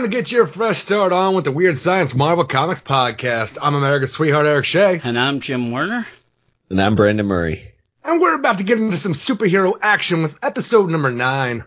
It's time to get your fresh start on with the Weird Science Marvel Comics podcast. I'm America's sweetheart Eric Shea, And I'm Jim Werner. And I'm Brandon Murray. and we're about to get into some superhero action with episode number nine.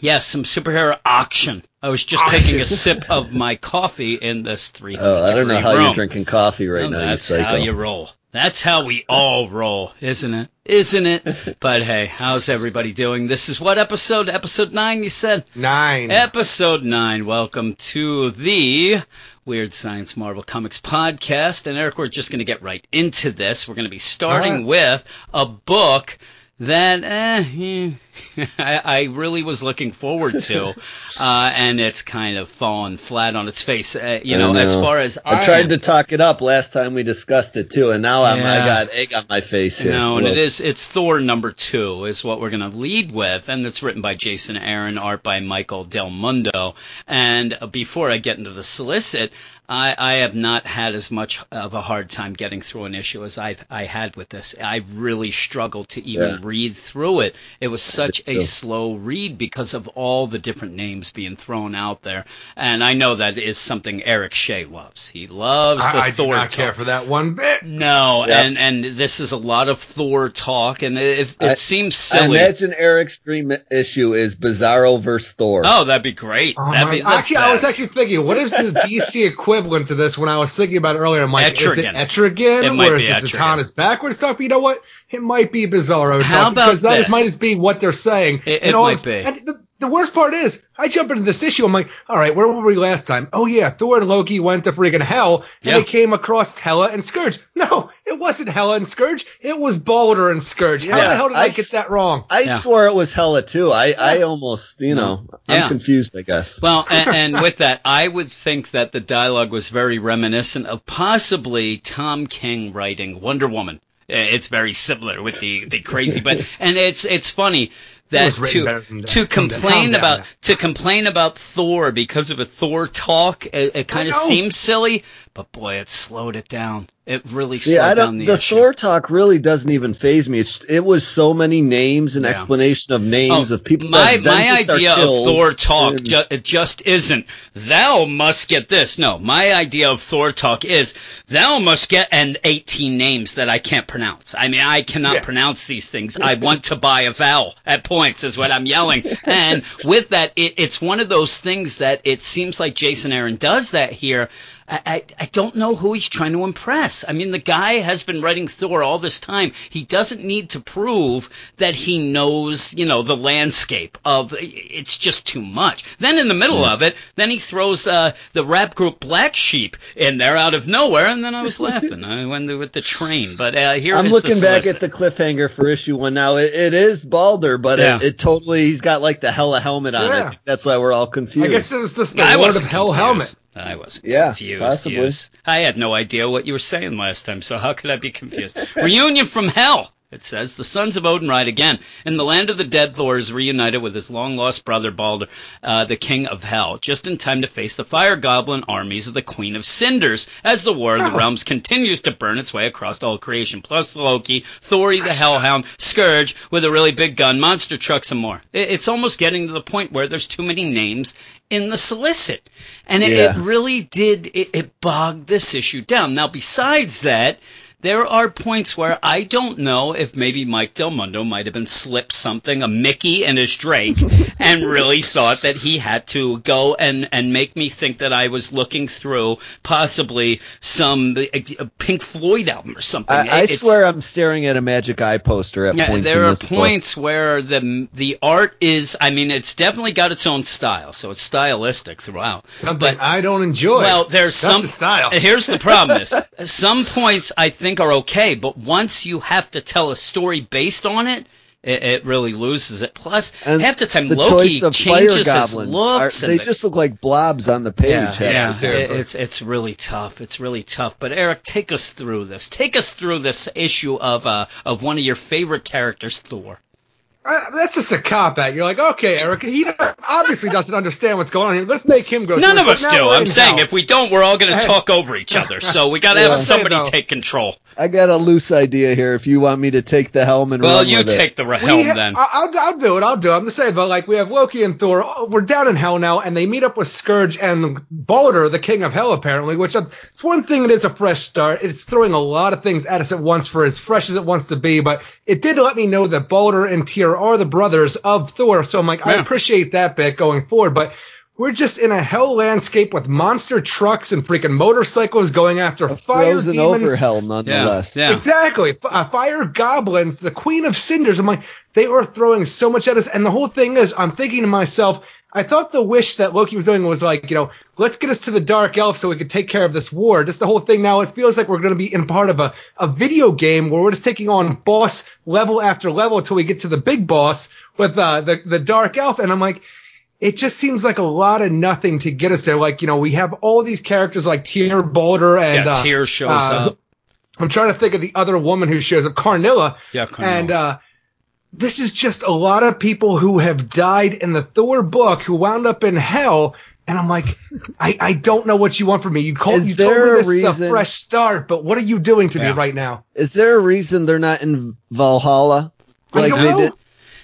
Yes, some superhero action. I was just Action. taking a sip of my coffee in this 300 Oh, I don't know how room. you're drinking coffee right Well, now. that's you psycho. how you roll. That's how we all roll, isn't it? Isn't it? but hey, how's everybody doing? This is what episode? Episode 9, you said? Nine. Episode 9. Welcome to the Weird Science Marvel Comics podcast. And Eric, we're just going to get right into this. We're going to be starting Alright. with a book that eh, eh, I, I really was looking forward to, uh, and it's kind of fallen flat on its face. Uh, you I know, as far as I tried to talk it up last time we discussed it too, and now I'm, I got egg on my face here. No, and Look. it is it's Thor number two is what we're going to lead with, and it's written by Jason Aaron, art by Michael Del Mundo. And before I get into the solicit, I, I have not had as much of a hard time getting through an issue as I've I had with this. I really struggled to even Yeah. read through it. It was such a too. slow read because of all the different names being thrown out there. And I know that is something Eric Shea loves. He loves the I, I do not talk. care for that one bit. No, Yep. and and this is a lot of Thor talk, and it, it, I- seems I silly. imagine Eric's dream issue is Bizarro versus Thor. oh, that'd be great. Oh that'd be the actually, I was actually thinking, what is the DC equivalent to this? When I was thinking about it earlier, I'm like, is it Etrigan. Etrigan, It might or is be this Etrigan. Zatanna's backwards stuff? But you know what? It might be Bizarro How talk about because that this? is, might just be what they're saying. It- And it all might this- be. And the, the worst part is, I jump into this issue. I'm like, all right, where were we last time? Oh yeah, Thor and Loki went to freaking hell, and Yeah. they came across Hela and Scourge. No, it wasn't Hela and Scourge. It was Balder and Scourge. How Yeah, the hell did I, I get s- that wrong? I Yeah. swore it was Hela too. I, I almost, you know, I'm confused. I guess. Well, and, and with that, I would think that the dialogue was very reminiscent of possibly Tom King writing Wonder Woman. Uh, It's very similar with the, the crazy, but and it's it's funny that to that. to complain about to complain about Thor because of a Thor talk, it, it kind of seems silly, but boy, it slowed it down. It really slowed I down don't. the, The, issue. Thor talk really doesn't even phase me. It's it was so many names and Yeah. explanation of names Oh, of people. my that my idea of Thor talk and- ju- it just isn't thou must get this. No, my idea of Thor talk is thou must get and 18 names that I can't pronounce. I mean, I cannot Yeah. pronounce these things. I want to buy a vowel at points is what I'm yelling. And with that, it, it's one of those things that it seems like Jason Aaron does that here. I, I, I don't know who he's trying to impress. I mean, the guy has been writing Thor all this time. He doesn't need to prove that he knows, you know, the landscape of. It's just too much. Then in the middle of it, then he throws uh, the rap group Black Sheep in there out of nowhere, and then I was laughing. I went with the train, but uh, here I'm is looking the back at the cliffhanger for issue one now. It, it is Balder, but Yeah. it, it totally he's got like the Hela helmet on. Yeah. I think that's why we're all confused. I guess this is just the I Lord of Hell confused. helmet. I was Yeah, confused. possibly. yes. I had no idea what you were saying last time, so how could I be confused? Reunion from hell. It says the sons of Odin ride again. In the land of the dead, Thor is reunited with his long lost brother Balder, uh, the king of hell, just in time to face the fire goblin armies of the Queen of Cinders as the war of the Oh. realms continues to burn its way across all creation. Plus Loki, Thor the Hellhound, Scourge with a really big gun, monster trucks, and more. It's almost getting to the point where there's too many names in the solicit, and it, it really did. It, it bogged this issue down. Now, besides that. There are points where I don't know if maybe Mike Del Mundo might have been slipped something, a Mickey and his Drake, and really thought that he had to go and, and make me think that I was looking through possibly some uh, uh, Pink Floyd album or something. I, I swear I'm staring at a Magic Eye poster at yeah, points. there in are this book. points where the the art is. I mean, it's definitely got its own style, so it's stylistic throughout. Something But- I don't enjoy. Well, there's That's some the style. Here's the problem: is some points I think are okay, but once you have to tell a story based on it, it, it really loses it. Plus, And half the time the Loki of changes fire his looks. are, they the- just look like blobs on the page. yeah, yeah, it- it's it's really tough. It's really tough. But Eric, take us through this. Take us through this issue of uh of one of your favorite characters, Thor. Uh, that's just a cop out. You're like, okay, Eric, he obviously doesn't understand what's going on here. Let's make him go. None of us do. I'm in saying hell. if we don't, we're all going to talk over each other. So we got to Yeah. have I'm saying, somebody though- take control. I got a loose idea here. If you want me to take the helm and Well, run you with it. take the We helm ha- then. I- I'll, I'll do it. I'll do it. I'm just saying, but like we have Loki and Thor. oh, We're down in hell now, and they meet up with Scourge and Balder, the king of hell, apparently. Which uh, it's one thing. It is a fresh start. It's throwing a lot of things at us at once for as fresh as it wants to be. But it did let me know that Balder and Tyr are the brothers of Thor. So I'm like, I appreciate that bit going forward. But we're just in a hell landscape with monster trucks and freaking motorcycles going after a fire frozen demons. over hell, nonetheless. Yeah. Exactly. F- uh, fire goblins, the queen of cinders. I'm like, they are throwing so much at us. And the whole thing is, I'm thinking to myself, I thought the wish that Loki was doing was like, you know, let's get us to the dark elf so we can take care of this war. Just the whole thing now, it feels like we're going to be in part of a, a video game where we're just taking on boss level after level until we get to the big boss with uh, the, the dark elf. And I'm like, it just seems like a lot of nothing to get us there. Like, you know, we have all these characters like Tyr, Balder, and yeah, uh, shows uh, up. I'm trying to think of the other woman who shows up, Karnilla. Yeah, Karnilla. And uh, this is just a lot of people who have died in the Thor book who wound up in hell. And I'm like, I, I don't know what you want from me. You called Is you told me there a this is a fresh start, but what are you doing to Yeah. me right now? Is there a reason they're not in Valhalla? I don't they know. did.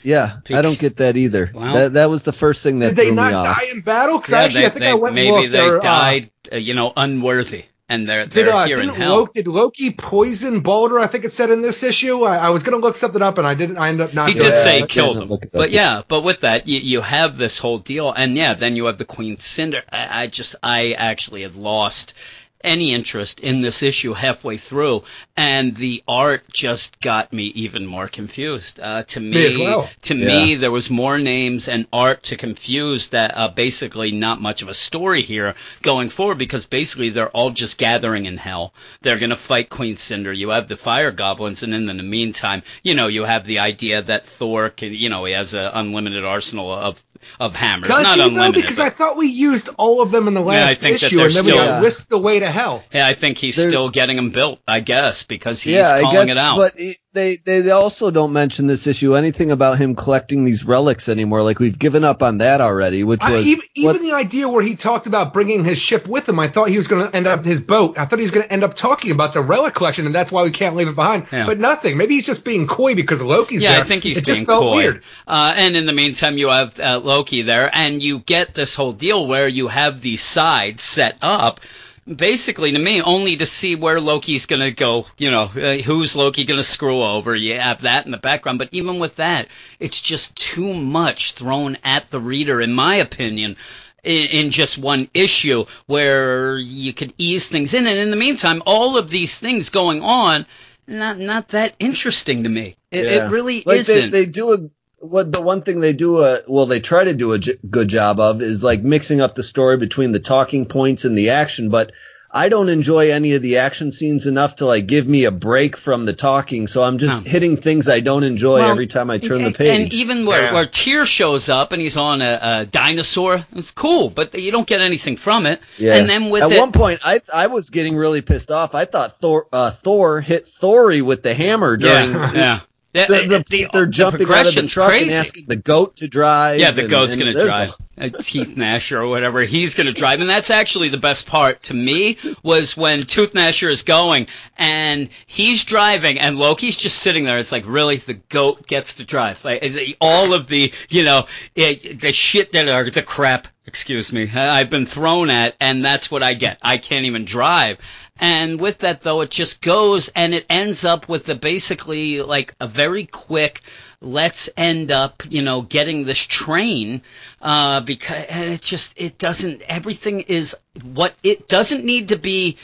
Yeah, I don't get that either. Wow. That that was the first thing that Did they threw not me off. die in battle? Because Yeah, actually, they- I think they- I went maybe and looked. they They're, uh, died, uh, you know, unworthy, and they're Did, they're uh, here in didn't hell. Loki, did Loki poison Balder? I think it said in this issue. I, I was going to look something up and I didn't. I ended up not he doing did it. say I he killed him, look it up. but yeah, but with that, you, you have this whole deal, and yeah, then you have the Queen Cinder. I, I just, I actually had lost any interest in this issue halfway through, and the art just got me even more confused. Uh, to me, Me well. to me, there was more names and art to confuse that. Uh, basically, not much of a story here going forward because basically they're all just gathering in hell. They're going to fight Queen Cinder. You have the fire goblins, and then in the meantime, you know, you have the idea that Thor can, you know, he has an unlimited arsenal of of hammers. Does not he though? Because but- I thought we used all of them in the last Yeah, I last think issue, they're and then we still- got whisked away to hell. yeah, I think he's There- still getting them built. I guess because he's yeah, I calling guess, it out. but it, they they also don't mention this issue anything about him collecting these relics anymore. Like we've given up on that already, which I, even what- even the idea where he talked about bringing his ship with him, I thought he was going to end up his boat. I thought he was going to end up talking about the relic collection, and that's why we can't leave it behind. Yeah. But nothing. Maybe he's just being coy because Loki's Yeah, there. I think he's it being just felt coy. weird. Uh, and in the meantime, you have uh, Loki there, and you get this whole deal where you have these sides set up. Basically, to me, only to see where Loki's going to go. You know, uh, who's Loki going to screw over? You have that in the background, but even with that, it's just too much thrown at the reader, in my opinion. In, in just one issue where you could ease things in, and in the meantime, all of these things going on, not not that interesting to me. It, Yeah. it really like isn't. They, they do a what the one thing they do a well they try to do a j- good job of is like mixing up the story between the talking points and the action, but I don't enjoy any of the action scenes enough to like give me a break from the talking, so I'm just No. hitting things I don't enjoy Well, every time I turn the page. And even where, Yeah. where Tyr shows up and he's on a, a dinosaur, it's cool, but you don't get anything from it. Yeah. And then with At it, one point, I I was getting really pissed off. I thought Thor uh, Thor hit Thori with the hammer during yeah, yeah. The, the, The- they're the jumping out of the progression's truck and crazy. asking the goat to drive. Yeah, the and- goat's going to drive. Teeth Gnasher or whatever, he's going to drive. And that's actually the best part to me was when Tooth Gnasher is going and he's driving and Loki's just sitting there. It's like, really? The goat gets to drive. Like, all of the, you know, the shit that are, the crap, excuse me, I've been thrown at and that's what I get. I can't even drive. And with that though, it just goes and it ends up with the basically like a very quick, let's end up, you know, getting this train, uh, because, and it just, it doesn't, everything is what it doesn't need to be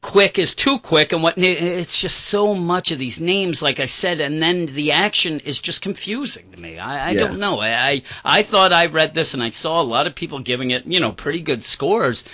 quick is too quick. And what it's just so much of these names like i said and then the action is just confusing to me. I, I Yeah. don't know. I, I i thought i read this and i saw a lot of people giving it you know pretty good scores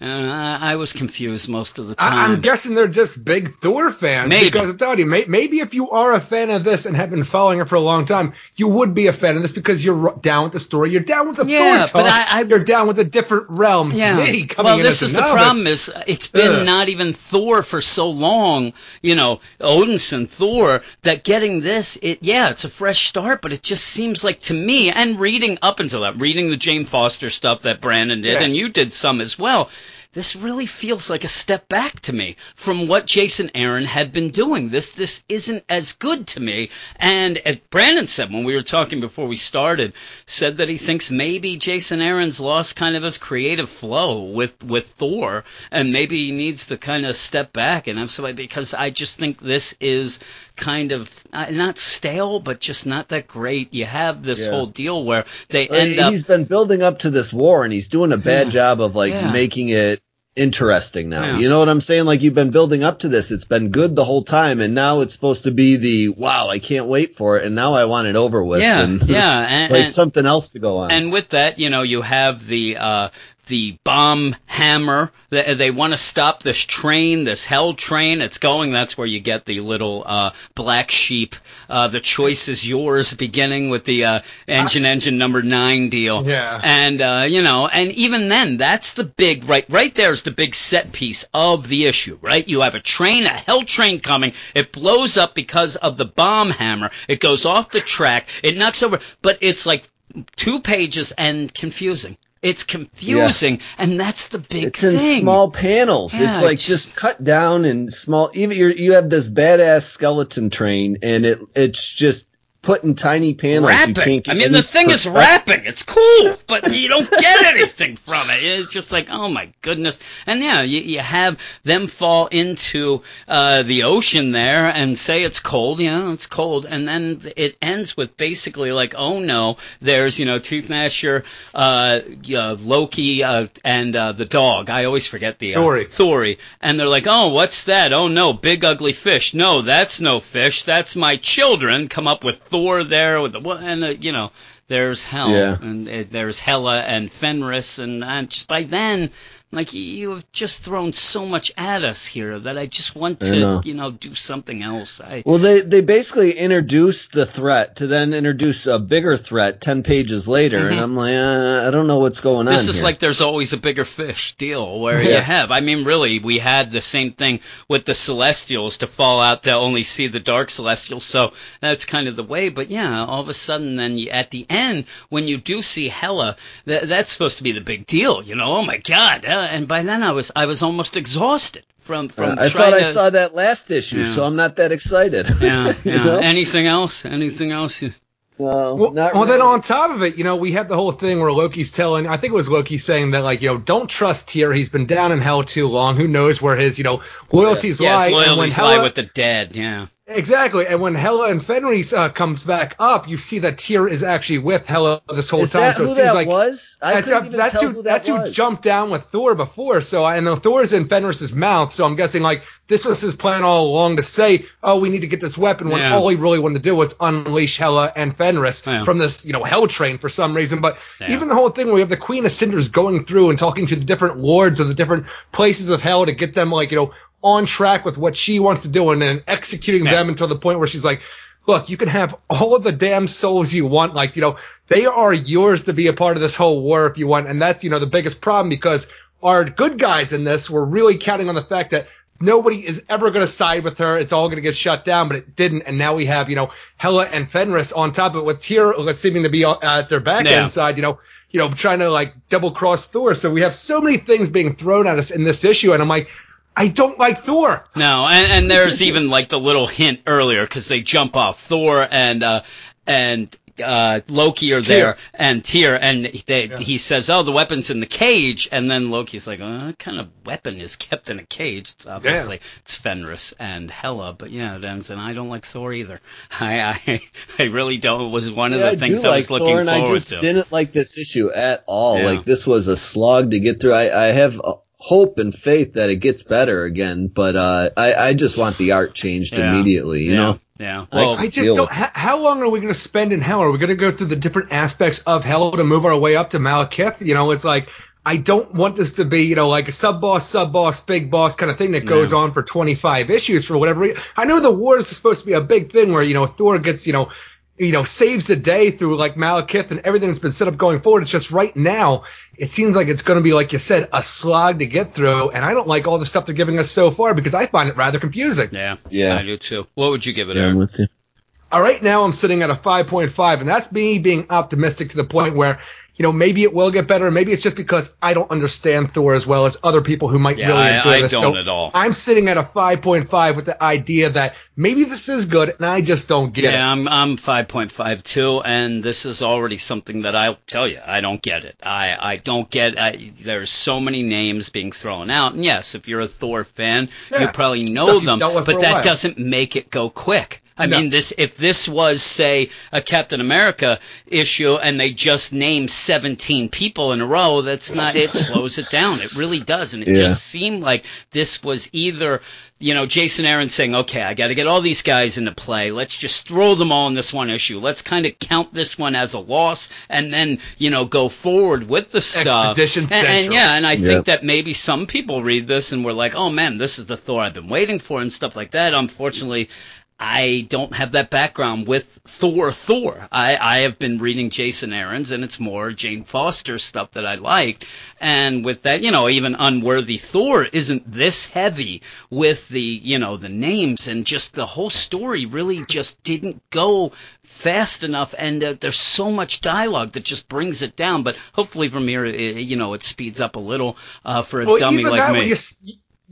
Uh, I, I was confused most of the time. I'm guessing they're just big Thor fans. Maybe. Because I'm telling you, may, maybe if you are a fan of this and have been following it for a long time, you would be a fan of this because you're down with the story. You're down with the Yeah, Thor but talk. I- I- you're down with the different realms. Yeah. Me coming well, this is the novice. problem. Is it's been Ugh. not even Thor for so long. You know, Odinson Thor. That getting this, it yeah, it's a fresh start, but it just seems like to me, and reading up until that, reading the Jane Foster stuff that Brandon did, Yeah. and you did some as well. This really feels like a step back to me from what Jason Aaron had been doing. This this isn't as good to me. And Brandon said when we were talking before we started, said that he thinks maybe Jason Aaron's lost kind of his creative flow with with Thor, and maybe he needs to kind of step back and have somebody because I just think this is kind of uh, not stale, but just not that great. You have this Yeah. whole deal where they end up. he's been building up to this war and he's doing a bad Yeah. job of like Yeah. making it interesting now. You know what I'm saying? Like you've been building up to this. It's been good the whole time and now it's supposed to be the wow, I can't wait for it and now I want it over with Yeah, and yeah, and- like and- something else to go on. And with that, you know, you have the uh, the bomb hammer. They, they want to stop this train, this hell train. It's going. That's where you get the little uh, black sheep. Uh, the choice is yours. Beginning with the uh, engine, engine number nine deal. Yeah. And uh, you know, and even then, that's the big right. Right there is the big set piece of the issue. Right. You have a train, a hell train coming. It blows up because of the bomb hammer. It goes off the track. It knocks over. But it's like two pages and confusing. It's confusing, and that's the big it's thing. in small panels. Yeah, it's like just- just cut down and small. Even you you have this badass skeleton train, and it it's just put in tiny panels. You rapping. can't get I mean, the thing is perspective. rapping. It's cool, but you don't get anything from it. It's just like, oh my goodness. And yeah, you, you have them fall into uh, the ocean there and say it's cold. Yeah, it's cold. And then it ends with basically like, oh no, there's you know Tooth Gnasher, uh, uh, Loki, uh, and uh, the dog. I always forget the uh, Thori. Thori. And they're like, oh, what's that? Oh no, big ugly fish. No, that's no fish. That's my children. Come up with Thor there with the and uh, you know. There's Hell, Yeah. and uh, there's Hela and Fenris, and, and just by then, like you have just thrown so much at us here that I just want to, know. you know, do something else. I, Well, they they basically introduced the threat to then introduce a bigger threat ten pages later, and I'm like, uh, I don't know what's going on. Mm-hmm. This is here. like there's always a bigger fish deal where you have. I mean, really, we had the same thing with the Celestials to fall out to only see the Dark Celestials. So that's kind of the way. But yeah, all of a sudden, then you, at the end, when you do see Hela, that, that's supposed to be the big deal. You know, oh my God! Uh, and by then, I was I was almost exhausted from from Uh, I trying thought to. I saw that last issue, Yeah. so I'm not that excited. yeah, You yeah. know? Anything else? Anything else? well, Well, not well then on top of it, you know, we have the whole thing where Loki's telling, I think it was Loki saying that, like, you know, don't trust Tyr. He's been down in hell too long. Who knows where his, you know, loyalties Yes, lie. and when loyalties Hela, lie with the dead. Yeah. Exactly. And when Hela and Fenris uh, comes back up, you see that Tyr is actually with Hela this whole Is time. that so it seems that like was? I that's, couldn't even that's tell who, who that that's who jumped down with Thor before. So and the Thor's in Fenris's mouth. So I'm guessing like this was his plan all along to say, oh, we need to get this weapon when Yeah. all he really wanted to do was unleash Hela and Fenris Yeah. from this you know hell train for some reason. But Yeah. even the whole thing where we have the Queen of Cinders going through and talking to the different lords of the different places of hell to get them like you know on track with what she wants to do and then executing them until the point where she's like. Look, you can have all of the damn souls you want. Like, you know, they are yours to be a part of this whole war if you want. And that's, you know, the biggest problem because our good guys in this were really counting on the fact that nobody is ever going to side with her. It's all going to get shut down, but it didn't. And now we have, you know, Hela and Fenris on top of it with Tyr seeming to be at their back Yeah. end side, you know, you know, trying to like double cross Thor. So we have so many things being thrown at us in this issue. And I'm like, I don't like Thor. No, and, and there's even like the little hint earlier because they jump off Thor and uh, and uh, Loki are there and Tyr and they, he says, "Oh, the weapon's in the cage," and then Loki's like, oh, "What kind of weapon is kept in a cage?" It's obviously it's Fenris and Hela, but yeah, it ends, and I don't like Thor either. I I, I really don't. It was one of Yeah, the things do I like was looking Thor, and forward I just to. didn't like this issue at all. Yeah. Like this was a slog to get through. I, I have uh, hope and faith that it gets better again, but uh, I, I just want the art changed Yeah. immediately. You yeah, know, yeah. I- Well, I just don't. How, how long are we going to spend in hell? Are we going to go through the different aspects of hell to move our way up to Malekith? You know, it's like I don't want this to be, you know, like a sub boss, sub boss, big boss kind of thing that goes on for 25 issues for whatever reason. I know the war is supposed to be a big thing where, you know, Thor gets, you know, you know, saves the day through like Malekith and everything that's been set up going forward. It's just right now, it seems like it's going to be, like you said, a slog to get through. And I don't like all the stuff they're giving us so far because I find it rather confusing. Yeah. Yeah. I do too. What would you give it, Yeah, I'm with you. All right, now I'm sitting at a 5.5, and that's me being optimistic to the point where, you know, maybe it will get better. Maybe it's just because I don't understand Thor as well as other people who might Yeah, really I- enjoy I this. don't so at all. I'm sitting at a 5.5 with the idea that maybe this is good, and I just don't get Yeah, it. Yeah, I'm I'm 5.52, and this is already something that I'll tell you. I don't get it. I I don't get. I, there's so many names being thrown out, and yes, if you're a Thor fan, you probably know stuff them, but that while. doesn't make it go quick. I No. mean, this if this was say a Captain America issue, and they just named 17 people in a row, that's not. It slows it down. It really does, and it Yeah. just seemed like this was either you know, Jason Aaron saying, okay, I got to get all these guys into play. Let's just throw them all in this one issue. Let's kind of count this one as a loss and then, you know, go forward with the stuff. Exposition and, and yeah, and I Yeah. think that maybe some people read this and were like, oh man, this is the Thor I've been waiting for and stuff like that. Unfortunately, I don't have that background with Thor Thor. I, I have been reading Jason Aaron's and it's more Jane Foster stuff that I liked. And with that, you know, even Unworthy Thor isn't this heavy with the, you know, the names and just the whole story really just didn't go fast enough. And uh, there's so much dialogue that just brings it down. But hopefully from here, uh, you know, it speeds up a little uh, for a Well, dummy like that, me.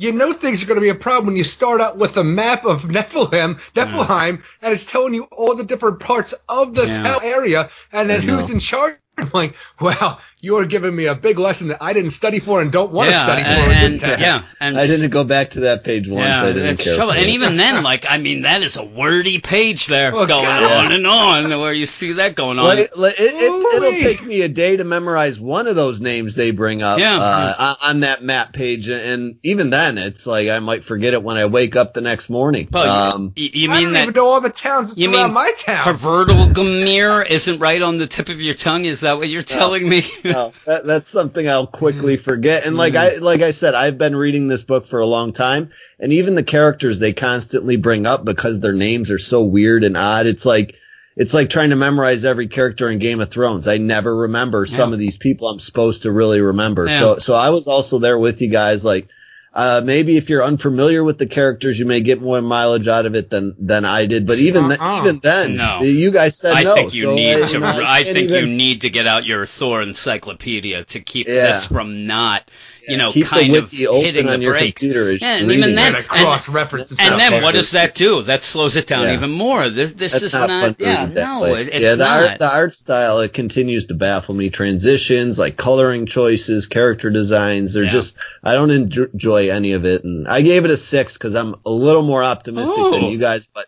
You, know things are going to be a problem when you start out with a map of Niflheim, Niflheim, and it's telling you all the different parts of this Yeah. hell area, and then who's in charge. I'm like, wow, you are giving me a big lesson that I didn't study for and don't want to study for and, in and- this test. yeah, and I didn't go back to that page once. Yeah, I didn't care. trouble. And it. even then, like, I mean, that is a wordy page there Oh, going God. on and on, where you see that going on. Like, like, it, it, it'll take me a day to memorize one of those names they bring up Yeah. uh, on- on that map page, and even then, it's like I might forget it when I wake up the next morning. Well, you- um, you, you I mean don't that even know all the towns that you surround mean my town. Gamir isn't right on the tip of your tongue? Is that what you're telling me? no, that, that's something I'll quickly forget. And like I hmm. like I said, I've been reading this book for a long time, and even the characters they constantly bring up because their names are so weird and odd. It's like it's like trying to memorize every character in Game of Thrones. I never remember some of these people I'm supposed to really remember. Yeah. So so I was also there with you guys like uh, maybe if you're unfamiliar with the characters, you may get more mileage out of it than than I did. But even th- Uh-uh. even then, No. you guys said I no. think you so need I, to. you know, I can't think even- you need to get out your Thor encyclopedia to keep Yeah. this from not, you know, keep kind the of hitting the brakes. computer as Yeah, you're and even then, Gotta and, and then what does that do? That slows it down Yeah. even more. This this That's is not, not. yeah, no, it, it's yeah, the not. art, the art style, it continues to baffle me. Transitions, like coloring choices, character designs, they're Yeah. just, I don't enjoy any of it. And I gave it a six because I'm a little more optimistic Oh. than you guys, but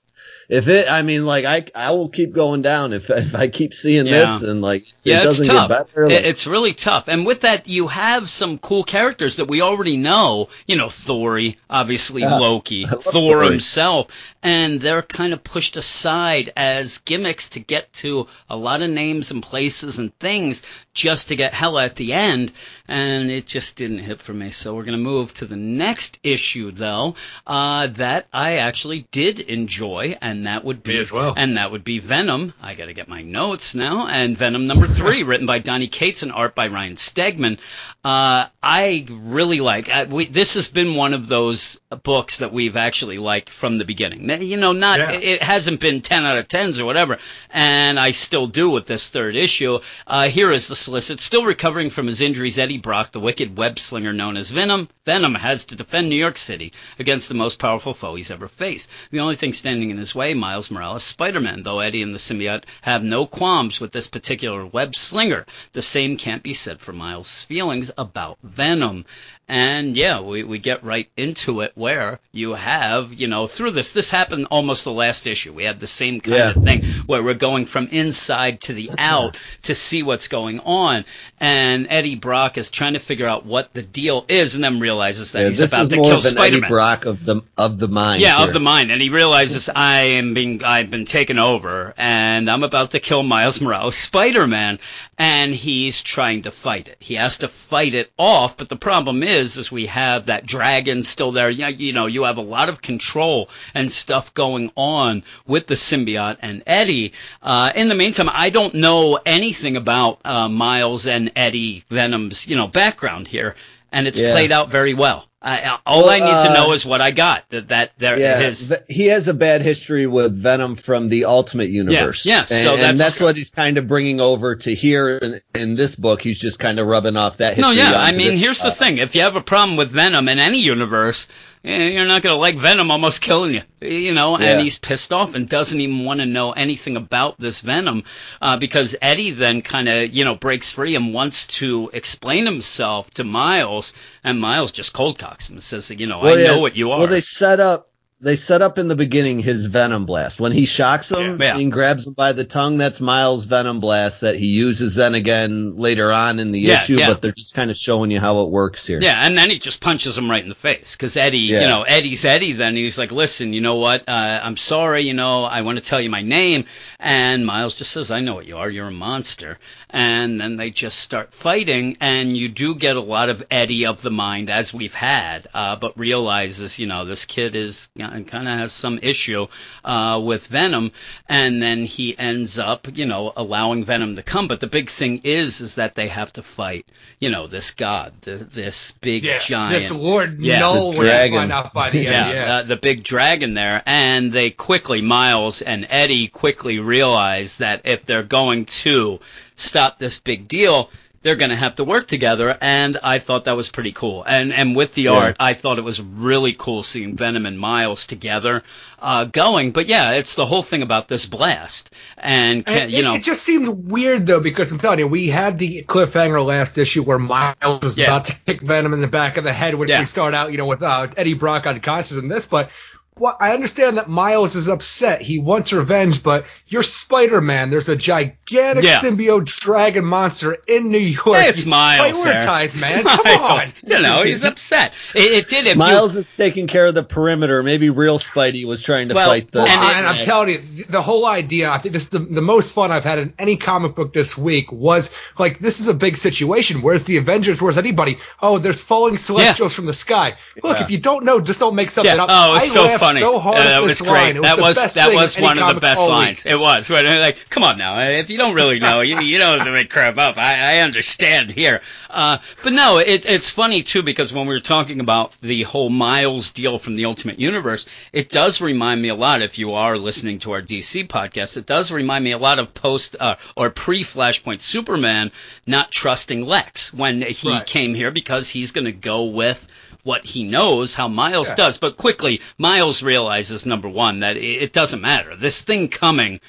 if it, I mean, like I, I will keep going down if, if I keep seeing Yeah. this and like Yeah, it it's doesn't tough. get better. Like, it's really tough. And with that, you have some cool characters that we already know. You know, Thori, obviously Yeah. Loki, Thor Thori. himself, and they're kind of pushed aside as gimmicks to get to a lot of names and places and things just to get Hela at the end. And it just didn't hit for me. So we're going to move to the next issue, though, uh, that I actually did enjoy, and that would be Me as well. and that would be Venom. I got to get my notes now. And Venom number three, written by Donny Cates and art by Ryan Stegman. Uh, I really like. I, we, this has been one of those books that we've actually liked from the beginning. You know, not Yeah. it hasn't been ten out of tens or whatever, and I still do with this third issue. Uh, here is the solicit. Still recovering from his injuries, Eddie Brock, the wicked web slinger known as Venom, Venom has to defend New York City against the most powerful foe he's ever faced. The only thing standing in his way, Miles Morales, Spider-Man, though Eddie and the symbiote have no qualms with this particular web slinger. The same can't be said for Miles' feelings about Venom. And yeah, we, we get right into it where you have, you know, through this, this happened almost the last issue. We had the same kind Yeah. of thing where we're going from inside to the out to see what's going on. And Eddie Brock is trying to figure out what the deal is and then realizes that Yeah, he's about to kill Spider Man. Brock of the of the mind. Yeah, here. of the mind, and he realizes I am being, I've been taken over, and I'm about to kill Miles Morales, Spider-Man, and he's trying to fight it. He has to fight it off, but the problem is, is as we have that dragon still there. You know, you know, you have a lot of control and stuff going on with the symbiote and Eddie. Uh, in the meantime, I don't know anything about uh, Miles and Eddie Venom's, you know, background here, and it's Yeah. played out very well. I, all Well, I need to uh, know is what I got. That that there Yeah, his he has a bad history with Venom from the Ultimate Universe. yeah, and, so and that's- that's what he's kind of bringing over to here in, in this book. He's just kind of rubbing off that no, yeah. I mean, here's the thing: if you have a problem with Venom in any universe, you're not gonna like Venom almost killing you. You know, and he's pissed off and doesn't even want to know anything about this Venom uh, because Eddie then kind of you know breaks free and wants to explain himself to Miles, and Miles just cold cocks him and says, you know, I yeah, know what you are. Well, they set up. They set up in the beginning his Venom Blast. When he shocks him Yeah. And grabs him by the tongue, that's Miles' Venom Blast that he uses then again later on in the Yeah, issue, yeah. but they're just kind of showing you how it works here. Yeah, and then he just punches him right in the face because Eddie, you know, Eddie's Eddie. Then he's like, "Listen, you know what? Uh, I'm sorry. You know, I want to tell you my name." And Miles just says, "I know what you are. You're a monster." And then they just start fighting, and you do get a lot of Eddie of the mind as we've had, uh, but realizes, you know, this kid is kind of has some issue uh, with Venom, and then he ends up, you know, allowing Venom to come. But the big thing is, is that they have to fight, you know, this god, the, this big Yeah, giant. this Lord Yeah. Knull The when you dragon. find out by the end. yeah, end. Yeah. Uh, the big dragon there, and they quickly, Miles and Eddie quickly realize that if they're going to stop this big deal, they're going to have to work together, and I thought that was pretty cool. And and with the Yeah. art, I thought it was really cool seeing Venom and Miles together uh, going. But yeah, it's the whole thing about this blast, and, can, And you it, know, it just seemed weird though because I'm telling you, we had the cliffhanger last issue where Miles was Yeah. about to kick Venom in the back of the head, which Yeah. we start out, you know, with uh, Eddie Brock unconscious in this. But well, I understand that Miles is upset. He wants revenge, but you're Spider-Man. There's a gigantic Yeah. symbiote dragon monster in New York. Hey, it's You Miles. there. Prioritize, It's man. Come on. You know, he's upset. It, it did. If you, Miles is taking care of the perimeter. Maybe real Spidey was trying to Well, fight the. Well, And it- and I'm telling you, the whole idea, I think this is the, the most fun I've had in any comic book this week was like, this is a big situation. Where's the Avengers? Where's anybody? Oh, there's falling celestials from the sky. Look, Yeah. if you don't know, just don't make something Yeah. up. Oh, it was I so laughed funny. so hard Uh, that was great. That was that was one of the best lines. It was. They're like, come on now, if you don't really know, you, you don't have to make crap up. I, I understand here. Uh, but no, it, it's funny too because when we were talking about the whole Miles deal from the Ultimate Universe, it does remind me a lot. If you are listening to our DC podcast, it does remind me a lot of post uh, or pre Flashpoint Superman not trusting Lex when he Right. came here because he's going to go with what he knows how Miles Yeah. does. But quickly, Miles realizes number one that it, it doesn't matter. This thing coming,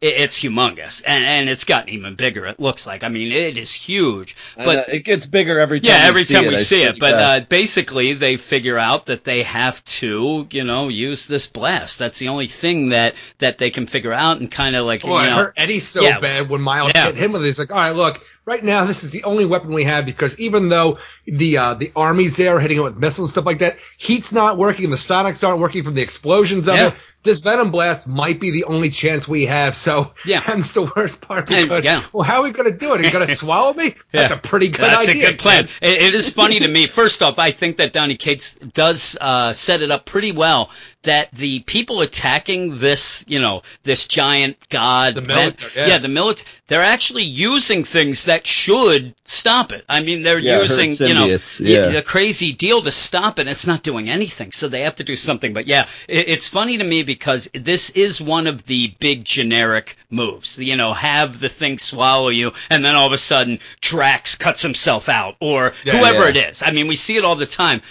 it's humongous, and and it's gotten even bigger. It looks like. I mean, it is huge. But uh, it gets bigger every time. yeah, every time it, we I see it. But uh, basically, they figure out that they have to, you know, use this blast. That's the only thing that that they can figure out, and kind of like, Boy, you it know, hurt Eddie so Yeah. bad when Miles Yeah. hit him with it. He's like, all right, look, right now this is the only weapon we have because even though the uh, the army's there are hitting it with missiles and stuff like that, heat's not working, and the sonics aren't working from the explosions of Yeah. it. This venom blast might be the only chance we have. So, Yeah. and it's the worst part And- because, yeah. well, how are we going to do it? Are you going to swallow me? That's Yeah. a pretty good That's idea. a good plan. It, it is funny to me. First off, I think that Donny Cates does uh, set it up pretty well. That the people attacking this, you know, this giant god, The men- military, yeah. the military, they're actually using things that should stop it. I mean, they're Yeah, using, you know, yeah. the crazy deal to stop it. It's not doing anything, so they have to do something. But yeah, it, it's funny to me because this is one of the big generic moves. You know, have the thing swallow you, and then all of a sudden Drax cuts himself out, or Yeah, whoever yeah. it is. I mean, we see it all the time.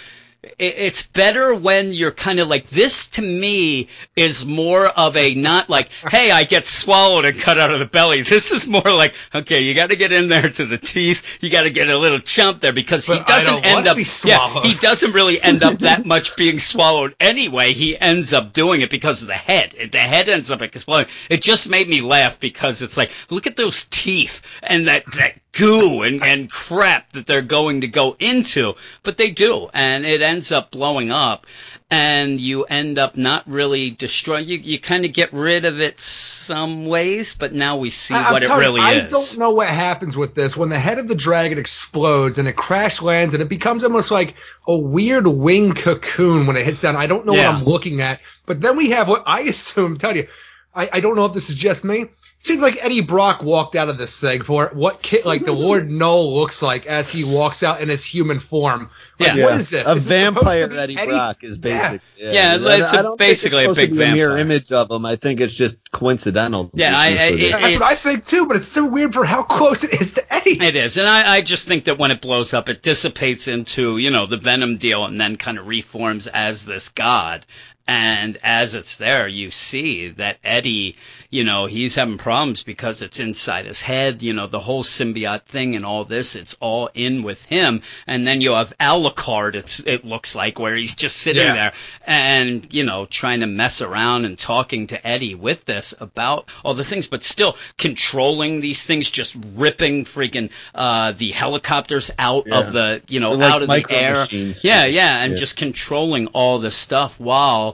It's better when you're kind of like this to me is more of a not like hey i get swallowed and cut out of the belly. This is more like okay you got to get in there to the teeth. You got to get a little chump there because he But I doesn't end up yeah he doesn't really end up that much being swallowed anyway. He ends up doing it because of the head. The head ends up exploding. It just made me laugh because it's like look at those teeth and that that goo and, and crap that they're going to go into. But they do and it ends up blowing up and you end up not really destroying you you kind of get rid of it some ways but now we see I- what it telling you, really I is i don't know what happens with this when the head of the dragon explodes and it crash lands and it becomes almost like a weird wing cocoon when it hits down. I don't know Yeah. what I'm looking at, but then we have what I assume. Tell you, I, I don't know if this is just me. Seems like Eddie Brock walked out of this thing for what kid, like the Lord Knull looks like as he walks out in his human form. Like, Yeah. what is this? A Is this vampire be Eddie, Eddie? Brock is Yeah. basic. Yeah, it's I a- don't basically a big to be mirror vampire. image of him. I think it's just coincidental. Yeah, I- I- it- That's what I think too, but it's so weird for how close it is to Eddie. It is, and I, I just think that when it blows up, it dissipates into you know the Venom deal, and then kind of reforms as this god. And as it's there, you see that Eddie, you know, he's having problems because it's inside his head. You know, the whole symbiote thing and all this, it's all in with him. And then you have Alucard. It's it looks like where he's just sitting Yeah. there and you know trying to mess around and talking to Eddie with this about all the things, but still controlling these things, just ripping freaking uh, the helicopters out Yeah. of the you know like out of the air. machines. Yeah, yeah, and Yeah. just controlling all the stuff while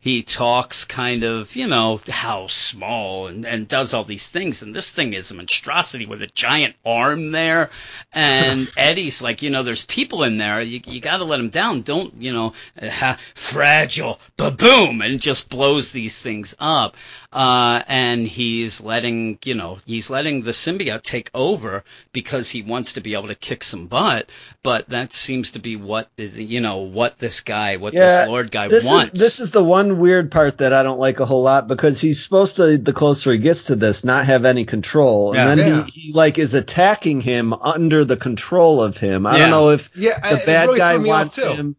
he talks kind of you know how small and, and does all these things. And this thing is a monstrosity with a giant arm there. And Eddie's like, you know, there's people in there. You, you got to let them down. Don't, you know, ha, fragile, ba boom, and just blows these things up. Uh, and he's letting, you know, he's letting the symbiote take over because he wants to be able to kick some butt. But that seems to be what, you know, what this guy, what Yeah, this Lord guy this wants. Is, this is the one weird part that I don't like a whole lot because he's supposed to, the closer he gets to this, not have any control. Yeah. And then Yeah. he, he like is attacking him under the control of him. I Yeah. don't know if Yeah, the bad really guy threw me wants too. him.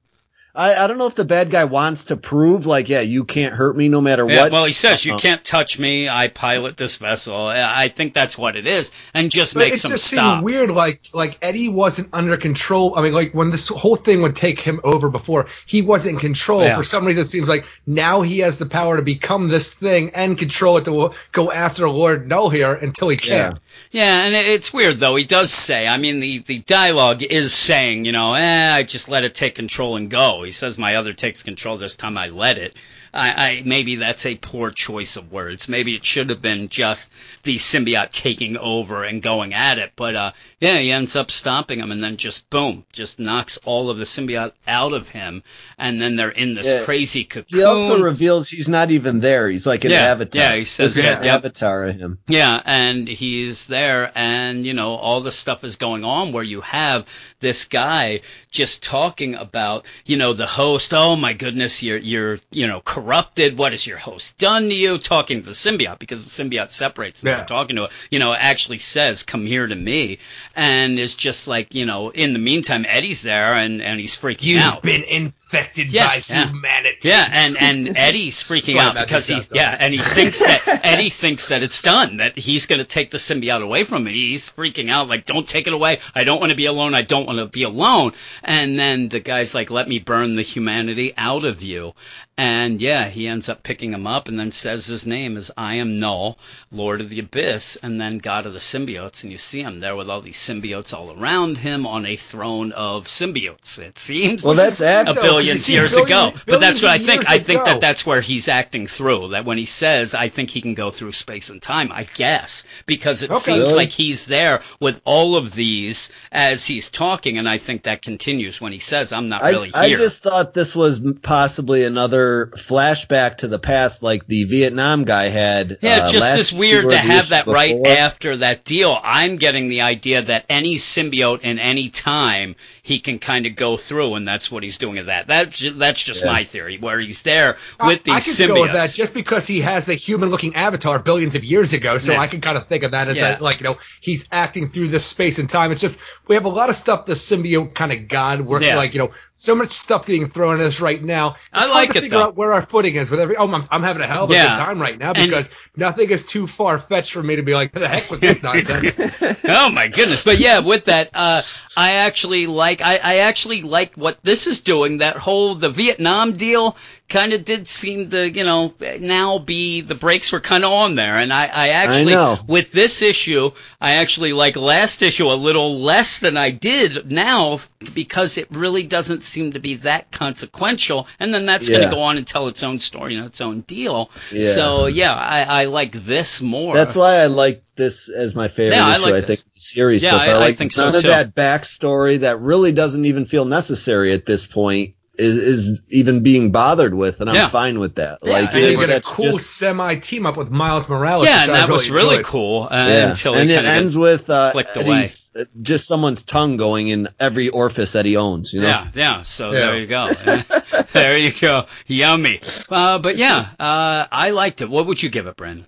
I, I don't know if the bad guy wants to prove like, yeah, you can't hurt me no matter Yeah, what. well, he says you Uh-uh. can't touch me. I pilot this vessel. I I think that's what it is, and just But makes it him just stop. weird, like like Eddie wasn't under control. I mean, like when this whole thing would take him over before, he wasn't in control. Yeah. For some reason, it seems like now he has the power to become this thing and control it to go after Lord Knull here until he can. Yeah, and it's weird though. He does say, I mean, the the dialogue is saying, you know, eh, I just let it take control and go. He says my other takes control this time. I let it. I, I maybe that's a poor choice of words. Maybe it should have been just the symbiote taking over and going at it. But uh, yeah, he ends up stopping him, and then just boom, just knocks all of the symbiote out of him, and then they're in this Yeah. crazy cocoon. He also reveals he's not even there. He's like an Yeah, avatar. yeah, he says that, an yep. avatar of him. Yeah, and he's there, and you know all the stuff is going on where you have this guy just talking about you know the host. Oh my goodness, you're you're you know corrupted. What has your host done to you? Talking to the symbiote because the symbiote separates and Yeah. he's talking to it. You know, actually says, "Come here to me," and it's just like you know. In the meantime, Eddie's there and and he's freaking You've out. been infected Yeah, by yeah. humanity. Yeah, and and Eddie's freaking Sorry, out because he yeah, and he thinks that Eddie thinks that it's done, that he's going to take the symbiote away from him. He's freaking out like, "Don't take it away. I don't want to be alone. I don't want to be alone." And then the guy's like, "Let me burn the humanity out of you." And yeah, he ends up picking him up and then says his name is I am Knull, Lord of the Abyss, and then God of the Symbiotes. And you see him there with all these symbiotes all around him on a throne of symbiotes. It seems Well, that's a act- though, billions years billion- ago. But that's what I think. I think ago. that that's where he's acting through. That when he says, I think he can go through space and time, I guess, because it Okay. seems Really? like he's there with all of these as he's talking. And I think that continues when he says, I'm not really here." I just thought this was possibly another flashback to the past, like the Vietnam guy had. Yeah, uh, just last this weird to have issue that right after that deal. I'm getting the idea that any symbiote in any time he can kind of go through, and that's what he's doing at that. That's ju- that's just Yeah. my theory, where he's there I- with I, these could symbiotes. go with that just because he has a human-looking avatar billions of years ago. So Yeah. I can kind of think of that as Yeah. that, like you know, he's acting through this space and time. It's just we have a lot of stuff the symbiote kind of god, where Yeah. like you know, so much stuff getting thrown at us right now. I It's like hard to it, figure though. out where our footing is with every. Oh, I'm, I'm having a hell of a Yeah. good time right now And- because nothing is too far fetched for me to be like, the heck with this nonsense. oh my goodness but yeah with that uh i actually like I, I actually like what this is doing that whole the vietnam deal kind of did seem to you know now be the brakes were kind of on there and i i actually know. with this issue i actually like last issue a little less than i did now because it really doesn't seem to be that consequential and then that's going to go on and tell its own story and its own deal Yeah. so yeah i i like this more That's why I like this as my favorite Yeah, I like I think series Yeah, so I- far. I like think so, of too. that backstory that really doesn't even feel necessary at this point is, is even being bothered with, and I'm Yeah. fine with that. Yeah, like and it- you get a cool just- semi team up with Miles Morales. yeah, and that was really enjoyed. cool uh, yeah. until and it ends with uh, flicked away. Uh, just someone's tongue going in every orifice that he owns. You know? Yeah, yeah. So Yeah. there you go. there you go. Yummy. Uh, but yeah, uh, I liked it. What would you give it, Brandon?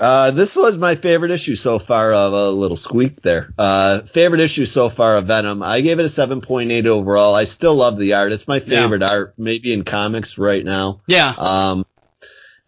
Uh, this was my favorite issue so far of a little squeak there. Uh, favorite issue so far of Venom. I gave it a 7.8 overall. I still love the art. It's my favorite art, maybe in comics right now. Yeah. Um,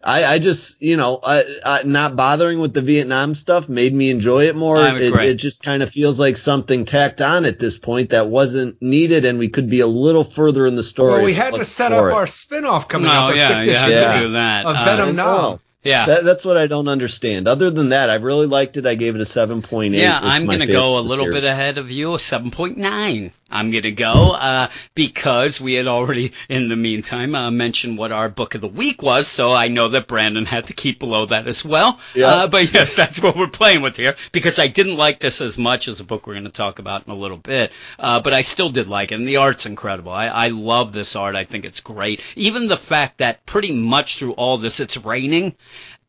I, I just, you know, I, I, not bothering with the Vietnam stuff made me enjoy it more. It, it just kind of feels like something tacked on at this point that wasn't needed, and we could be a little further in the story. Well, we had to set up it. our spin-off coming no, up. Our yeah, six you issue had Yeah. to do that. of Uh, Venom I now. Yeah. That, that's what I don't understand. Other than that, I really liked it. I gave it a 7.8. Yeah, I'm going to go a little bit ahead of you, a 7.9. I'm going to go uh, because we had already, in the meantime, uh, mentioned what our book of the week was, so I know that Brandon had to keep below that as well. Yeah. Uh, but yes, that's what we're playing with here because I didn't like this as much as the book we're going to talk about in a little bit, uh, but I still did like it, and the art's incredible. I, I love this art. I think it's great. Even the fact that pretty much through all this, it's raining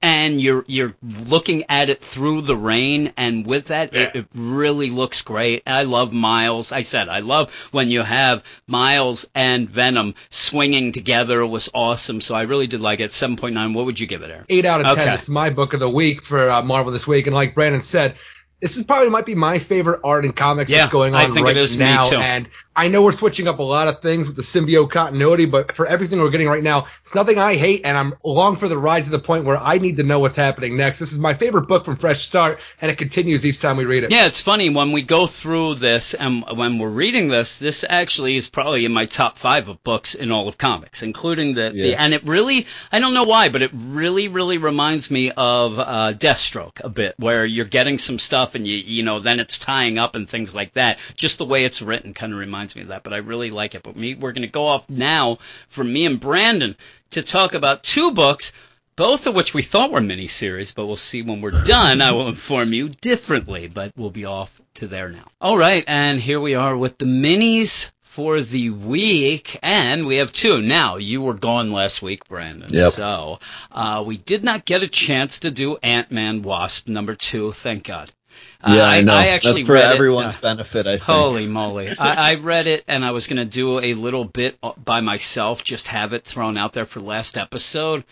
and you're you're looking at it through the rain and with that it, Yeah. it really looks great i love miles i said i love when you have miles and venom swinging together it was awesome so i really did like it 7.9 what would you give it Aaron? eight out of ten. Okay. This is my book of the week for uh, Marvel this week, and like Brandon said, this is probably might be my favorite art in comics Yeah, that's going on I think it right now. too. And I know we're switching up a lot of things with the symbiote continuity, but for everything we're getting right now, it's nothing I hate, and I'm along for the ride to the point where I need to know what's happening next. This is my favorite book from Fresh Start, and it continues each time we read it. Yeah, it's funny when we go through this and when we're reading this. This actually is probably in my top five of books in all of comics, including the, the and it really I don't know why, but it really really reminds me of uh, Deathstroke a bit, where you're getting some stuff and you you know then it's tying up and things like that. Just the way it's written kind of reminds me of that, but I really like it. But me, we're going to go off now for me and Brandon to talk about two books both of which we thought were miniseries, but we'll see when we're done. I will inform you differently, but we'll be off to there now. All right, and here we are with the minis for the week, and we have two. Now, you were gone last week, Brandon, Yep. so uh, we did not get a chance to do Ant-Man Wasp number two, thank God. Uh, Yeah, I, know. actually That's for read it, everyone's uh, benefit, I think. Holy moly. I, I read it and I was going to do a little bit by myself, just have it thrown out there for last episode.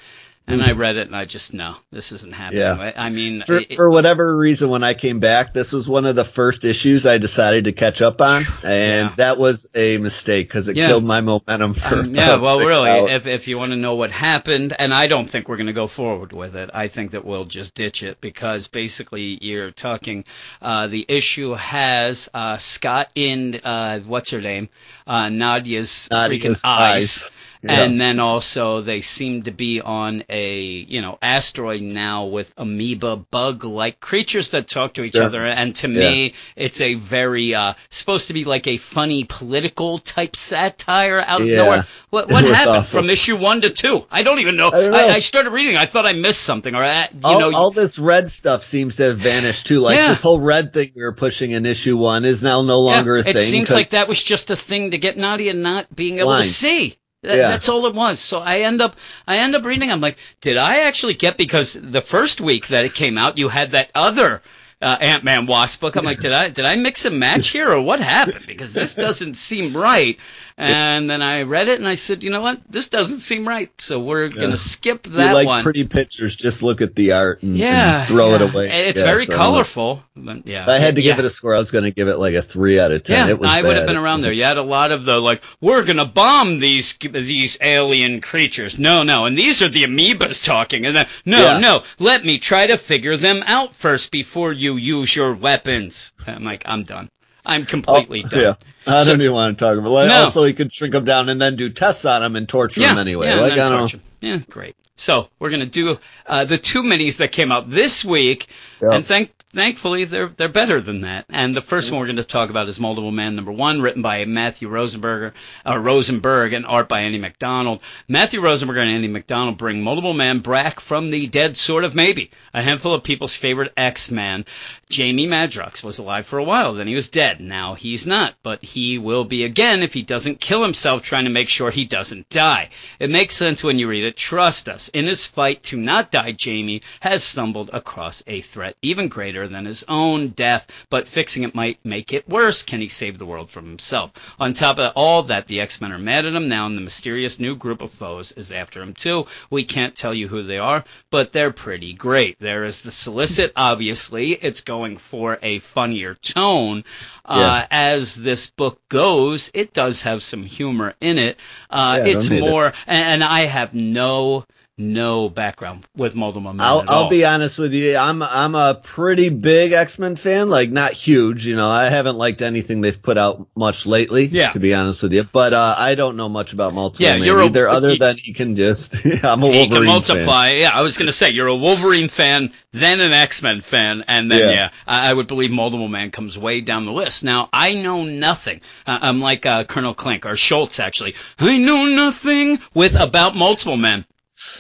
And I read it and I just, no, this isn't happening. Mm-hmm. Yeah. I, I mean, For, it- for whatever reason, when I came back, this was one of the first issues I decided to catch up on, and Yeah. that was a mistake because it Yeah. killed my momentum for um, yeah, well, really, hours. if, if you want to know what happened, and I don't think we're going to go forward with it, I think that we'll just ditch it because basically you're talking, uh, the issue has uh, Scott in, uh, what's her name? Uh, Nadia's, Nadia's freaking eyes. eyes. Yeah. And then also they seem to be on a, you know, asteroid now with amoeba bug-like creatures that talk to each Sure. other. And to me, it's a very, uh, supposed to be like a funny political type satire out of Yeah. nowhere. What, what happened awful. from issue one to two? I don't even know. I don't know. I, I started reading. I thought I missed something or, uh, you all, know, all this red stuff seems to have vanished too. Like Yeah. this whole red thing we were pushing in issue one is now no yeah, longer a thing. it seems like that was just a thing to get Nadia not being able to see. That, Yeah. That's all it was. So I end up, I end up reading. I'm like, did I actually get because the first week that it came out, you had that other uh, Ant Man Wasp book. I'm like, did I did I mix and match here or what happened? Because this doesn't seem right. And then I read it and I said, you know what, this doesn't seem right. So we're Yeah. gonna skip you that like one. pretty pictures, just look at the art and, yeah, and throw it away. It's Yeah, very so colorful. But yeah, If I had to give it a score, I was going to give it like a three out of ten. Yeah, it was I would have been around there. You had a lot of the like, we're gonna bomb these these alien creatures. No, no, and these are the amoebas talking. And then, no, Yeah. no, let me try to figure them out first before you use your weapons. I'm like, I'm done. I'm completely Oh, done. Yeah. I So- don't even want to talk about. Like, No. Also, he could shrink them down and then do tests on them and torture yeah, them anyway. Yeah, like I don't. Yeah, great. So we're gonna do uh, the two minis that came out this week, Yeah. and thank thankfully they're they're better than that. And the first one we're going to talk about is Multiple Man number one, written by Matthew Rosenberger, uh, Rosenberg, and art by Andy McDonald. Matthew Rosenberger and Andy McDonald bring Multiple Man back from the dead, sort of maybe. A handful of people's favorite X-Man. Jamie Madrox was alive for a while, then he was dead. Now he's not, but he will be again if he doesn't kill himself trying to make sure he doesn't die. It makes sense when you read it. Trust us. In his fight to not die, Jamie has stumbled across a threat even greater than his own death, but fixing it might make it worse. Can he save the world from himself? On top of all that, the X-Men are mad at him now, and the mysterious new group of foes is after him too. We can't tell you who they are, but they're pretty great. There is the solicit, obviously. It's going for a funnier tone. Uh, as this book goes, it does have some humor in it. Uh, Yeah, it's don't it. more, and, and I have no, no background with Multiple Men I'll. I'll be honest with you. I'm I'm a pretty big X Men fan. Like not huge, you know. I haven't liked anything they've put out much lately. Yeah. To be honest with you, but uh, I don't know much about multiple Yeah, you're a- either, other you- than he can just. I'm a he Wolverine can fan. multiply. Yeah, I was going to say you're a Wolverine fan, then an X Men fan, and then yeah, Yeah. I, I would believe Multiple Man comes way down the list. Now I know nothing. Uh, I'm like uh, Colonel Klink or Schultz actually. I know nothing with about Multiple Men,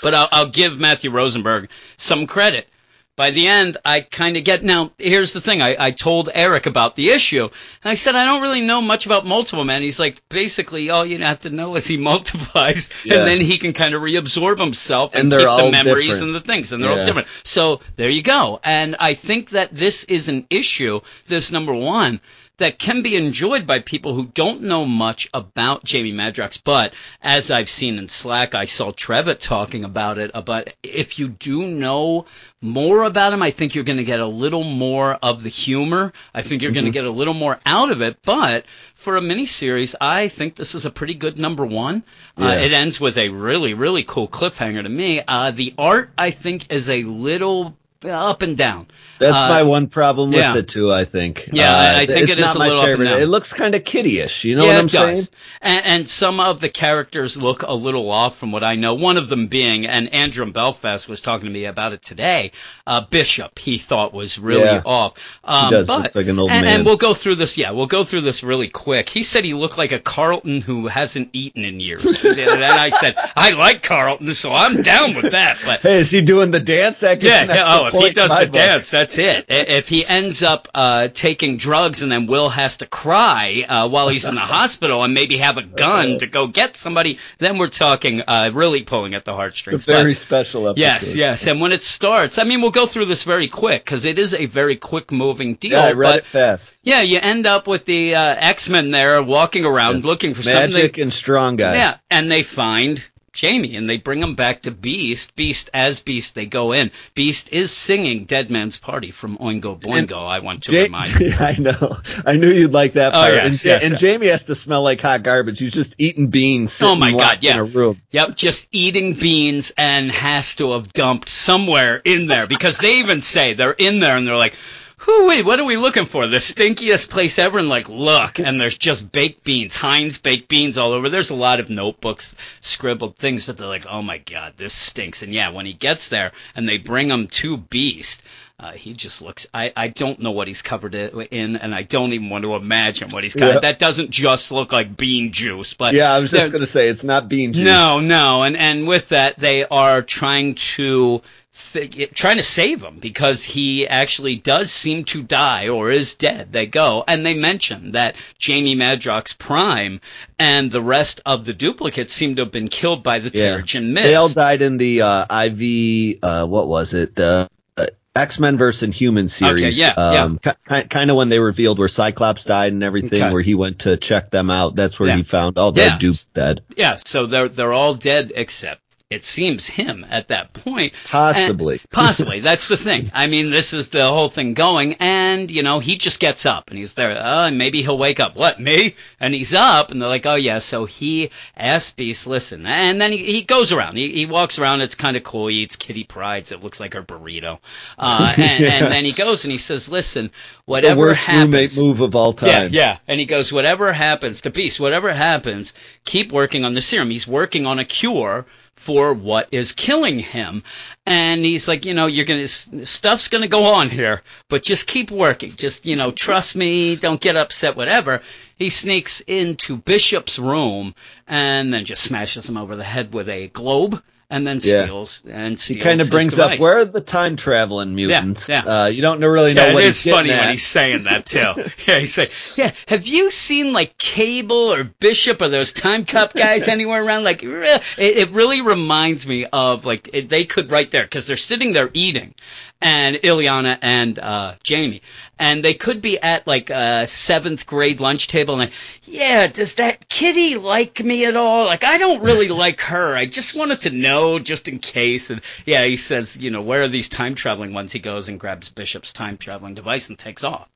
but I'll, I'll give Matthew Rosenberg some credit. By the end, I kind of get. Now, here's the thing. I, I told Eric about the issue, and I said, I don't really know much about Multiple Man. He's like, basically, all you have to know is he multiplies, Yeah. and then he can kind of reabsorb himself and, And keep the memories different. and the things, and they're all different. So there you go. And I think that this is an issue, this number one, that can be enjoyed by people who don't know much about Jamie Madrox. But as I've seen in Slack, I saw Trevitt talking about it. But if you do know more about him, I think you're going to get a little more of the humor. I think you're going to Mm-hmm. get a little more out of it. But for a miniseries, I think this is a pretty good number one. Uh, it ends with a really, really cool cliffhanger to me. Uh, the art, I think, is a little up and down. That's Uh, my one problem with yeah. it too. I think. Yeah, I- I think it's it is not a my little up and favorite. down. It looks kind of kiddyish. You know yeah, what I'm it does. saying? And, and some of the characters look a little off from what I know. One of them being, and Andrew Belfast was talking to me about it today. Uh, Bishop, he thought was really Yeah. off. Um, does. But, Looks like an old and, man. and we'll go through this. Yeah, we'll go through this really quick. He said he looked like a Carlton who hasn't eaten in years. and I said, I like Carlton, so I'm down with that. But Hey, is he doing the dance? That yeah, yeah. Oh, if he does the book. dance, that's it. If he ends up uh, taking drugs and then Will has to cry uh, while he's in the hospital and maybe have a gun to go get somebody, then we're talking uh, really pulling at the It's heartstrings. a very But- special episode. Yes, yes. And when it starts, I mean, we'll go through this very quick because it is a very quick moving deal. Yeah, I read but it fast. yeah, you end up with the uh, X Men there walking around looking for something. Magik and strong guy. Yeah, and they find Jamie and they bring him back to Beast. Beast as Beast, they go in. Beast is singing Dead Man's Party from Oingo Boingo. I want to Ja- remind you. I know. I knew you'd like that Oh, part. yes, and, yes, and yes. Jamie has to smell like hot garbage. He's just eating beans. Oh my God, yeah. In a room. Yep, just eating beans and has to have dumped somewhere in there because they even say they're in there and they're like, Who wait, what are we looking for? The stinkiest place ever and like look and there's just baked beans, Heinz baked beans all over. There's a lot of notebooks, scribbled things, but they're like, Oh my god, this stinks. And yeah, when he gets there and they bring him to Beast, uh, he just looks. I, I don't know what he's covered it in, and I don't even want to imagine what he's got. Yeah. That doesn't just look like bean juice, but Yeah, I was just gonna say it's not bean juice. no, no, and and with that, they are trying to fig- trying to save him because he actually does seem to die or is dead. They go and they mention that Jamie Madrox Prime and the rest of the duplicates seem to have been killed by the Yeah. Terrigen Mist. They all died in the uh, IV. Uh, what was it? Uh, X Men versus Inhuman series. Okay, yeah, um, yeah. kind of when they revealed where Cyclops died and everything, Okay. where he went to check them out. That's where Yeah. he found all the Yeah. dupes dead. Yeah, so they're they're all dead except it seems him at that point. Possibly. And- possibly. That's the thing. I mean, this is the whole thing going, and you know, he just gets up and he's there. Oh, and maybe he'll wake up. What me? And he's up, and they're like, oh yeah. So he asks Beast, listen, and then he, he goes around. He, he walks around. It's kind of cool. He eats Kitty Pryde's. It looks like her burrito. Uh, and, and then he goes and he says, listen, the whatever worst happens, roommate move of all time. yeah, yeah. And he goes, whatever happens to Beast, whatever happens, keep working on the serum. He's working on a cure for what is killing him. And he's like, you know, you're going to, stuff's going to go on here, but just keep working. Just, you know, trust me. Don't get upset, whatever. He sneaks into Bishop's room and then just smashes him over the head with a globe and then Yeah. steals and He kind of brings up where are the time traveling mutants? yeah. Uh, you don't really know Yeah, what it he's is funny at. when he's saying that too. yeah, he's saying, "Yeah, have you seen like Cable or Bishop or those Time Cop guys anywhere around?" Like, it, it really reminds me of like it, they could right there because they're sitting there eating, and Illyana and uh, Jamie, and they could be at like a seventh grade lunch table, and like, yeah, does that Kitty like me at all? Like, I don't really like her. I just wanted to know just in case. And yeah, he says, you know, where are these time traveling ones? He goes and grabs Bishop's time traveling device and takes off.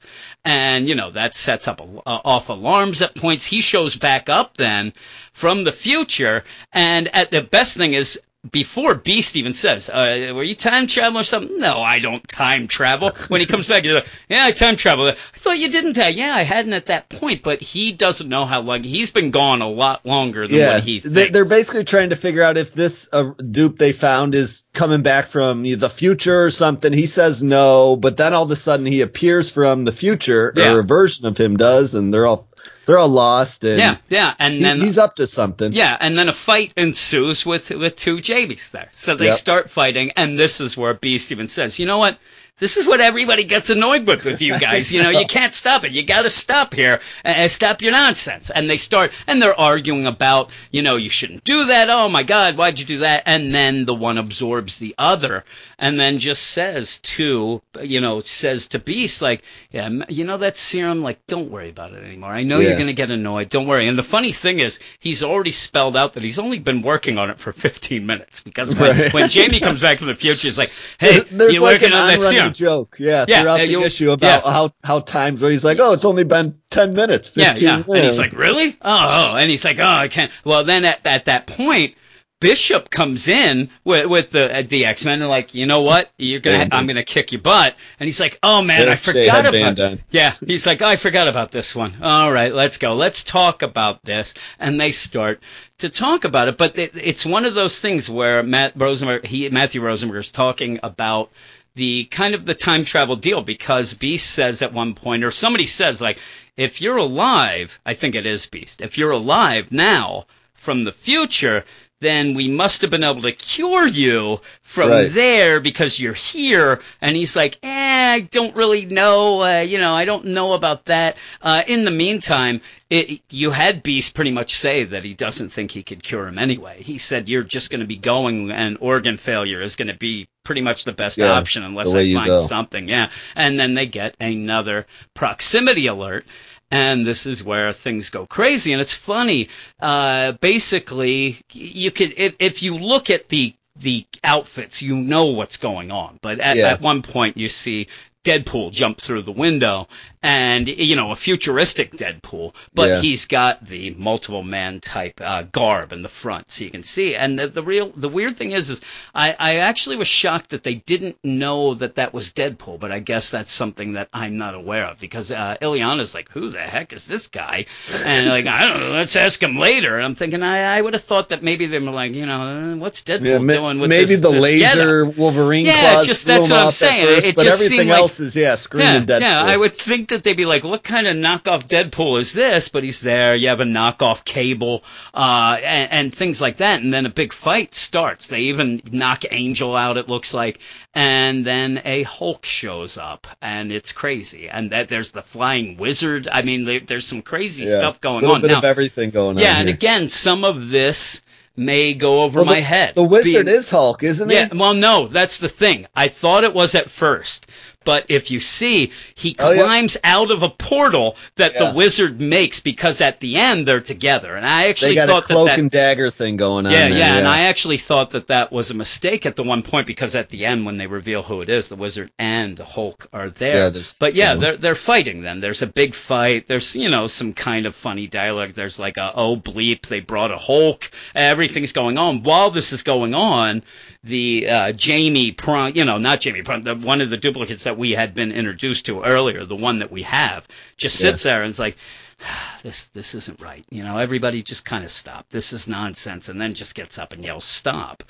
And, you know, that sets up a, uh, off alarms at points. He shows back up then from the future. And at the best thing is, before Beast even says, uh, "Were you time traveling or something?" No, I don't time travel. When he comes back, he's like, "Yeah, I time travel." I thought you didn't. Have. Yeah, I hadn't at that point, but he doesn't know how long. He's been gone a lot longer than yeah, what he thinks. they're basically trying to figure out if this uh, dupe they found is coming back from the future or something. He says no, but then all of a sudden he appears from the future, Yeah. or a version of him does, and they're all they're all lost. And yeah, yeah, and he- then he's up to something. Yeah, and then a fight ensues with with two Jamies there. So they Yep. start fighting, and this is where Beast even says, "You know what? This is what everybody gets annoyed with with you guys. You know, you can't stop it. You got to stop here and stop your nonsense." And they start, and they're arguing about, you know, you shouldn't do that. Oh my God, why'd you do that? And then the one absorbs the other, and then just says to, you know, says to Beast, like, yeah, you know that serum, like, don't worry about it anymore. I know Yeah. you're gonna get annoyed. Don't worry. And the funny thing is, he's already spelled out that he's only been working on it for 15 minutes because when, Right. when Jamie comes back from the future, he's like, "Hey, There's you like working on that on-running serum?" joke, yeah, Yeah, throughout the issue about yeah. how how times where he's like, oh, it's only been ten minutes, Yeah, fifteen yeah. minutes. And he's like, "Really?" Oh, oh, and he's like, "Oh, I can't." Well, then at, at that point. Bishop comes in with, with the uh, the X Men and like, you know what? You're gonna, Bandit. I'm gonna kick your butt. And he's like, oh man, Yeah, I forgot about. bandana. Yeah, he's like, I forgot about this one. All right, let's go. Let's talk about this. And they start to talk about it. But it, it's one of those things where Matt Rosenberg, he, Matthew Rosenberg is talking about the kind of the time travel deal because Beast says at one point, or somebody says, like, if you're alive, I think it is Beast, if you're alive now from the future, then we must have been able to cure you from Right. there because you're here. And he's like, eh, I don't really know. Uh, you know, I don't know about that. Uh, in the meantime, it, you had Beast pretty much say that he doesn't think he could cure him anyway. He said, you're just going to be going and organ failure is going to be pretty much the best Yeah, option unless I find go. something. Yeah. And then they get another proximity alert. And this is where things go crazy. And it's funny. Uh, basically, you could, if, if you look at the, the outfits, you know what's going on. But at, Yeah. at one point, you see Deadpool jump through the window and, you know, a futuristic Deadpool, but Yeah. he's got the multiple man type uh, garb in the front so you can see. And the, the real, the weird thing is, is I, I actually was shocked that they didn't know that that was Deadpool, but I guess that's something that I'm not aware of because uh, Illyana's like, who the heck is this guy? And like, I don't know, let's ask him later. And I'm thinking, I, I would have thought that maybe they were like, you know, what's Deadpool Yeah, doing with maybe this, the this laser getup? Wolverine Yeah, just- that's what I'm saying. first, It just seemed like- is yeah, screaming Yeah, Deadpool. yeah, I would think that they'd be like, what kind of knockoff Deadpool is this? But he's there. You have a knockoff Cable, uh, and, and things like that. And then a big fight starts. They even knock Angel out. It looks like, and then a Hulk shows up, and it's crazy. And that there's the flying wizard. I mean, there, there's some crazy Yeah, stuff going little on bit now. of everything going Yeah, on. and here. again, some of this may go over Well, my head. The wizard Being- is Hulk, isn't he? yeah, well, no, that's the thing. I thought it was at first, but if you see, he Oh, yeah. climbs out of a portal that Yeah. the wizard makes because at the end they're together, and I actually got a thought that cloak that. and dagger thing going on. yeah, there, yeah, and I actually thought that that was a mistake at the one point because at the end when they reveal who it is, the wizard and Hulk are there. Yeah, but yeah, yeah. they're they're fighting. Then there's a big fight. There's you know some kind of funny dialogue. There's like a oh bleep, they brought a Hulk. Everything's going on. While this is going on, the uh, Jamie Prime, you know, not Jamie Prime, the, one of the duplicates that we had been introduced to earlier, the one that we have, just sits there and is like. This this isn't right. You know, everybody just kind of stop. This is nonsense, and then just gets up and yells stop,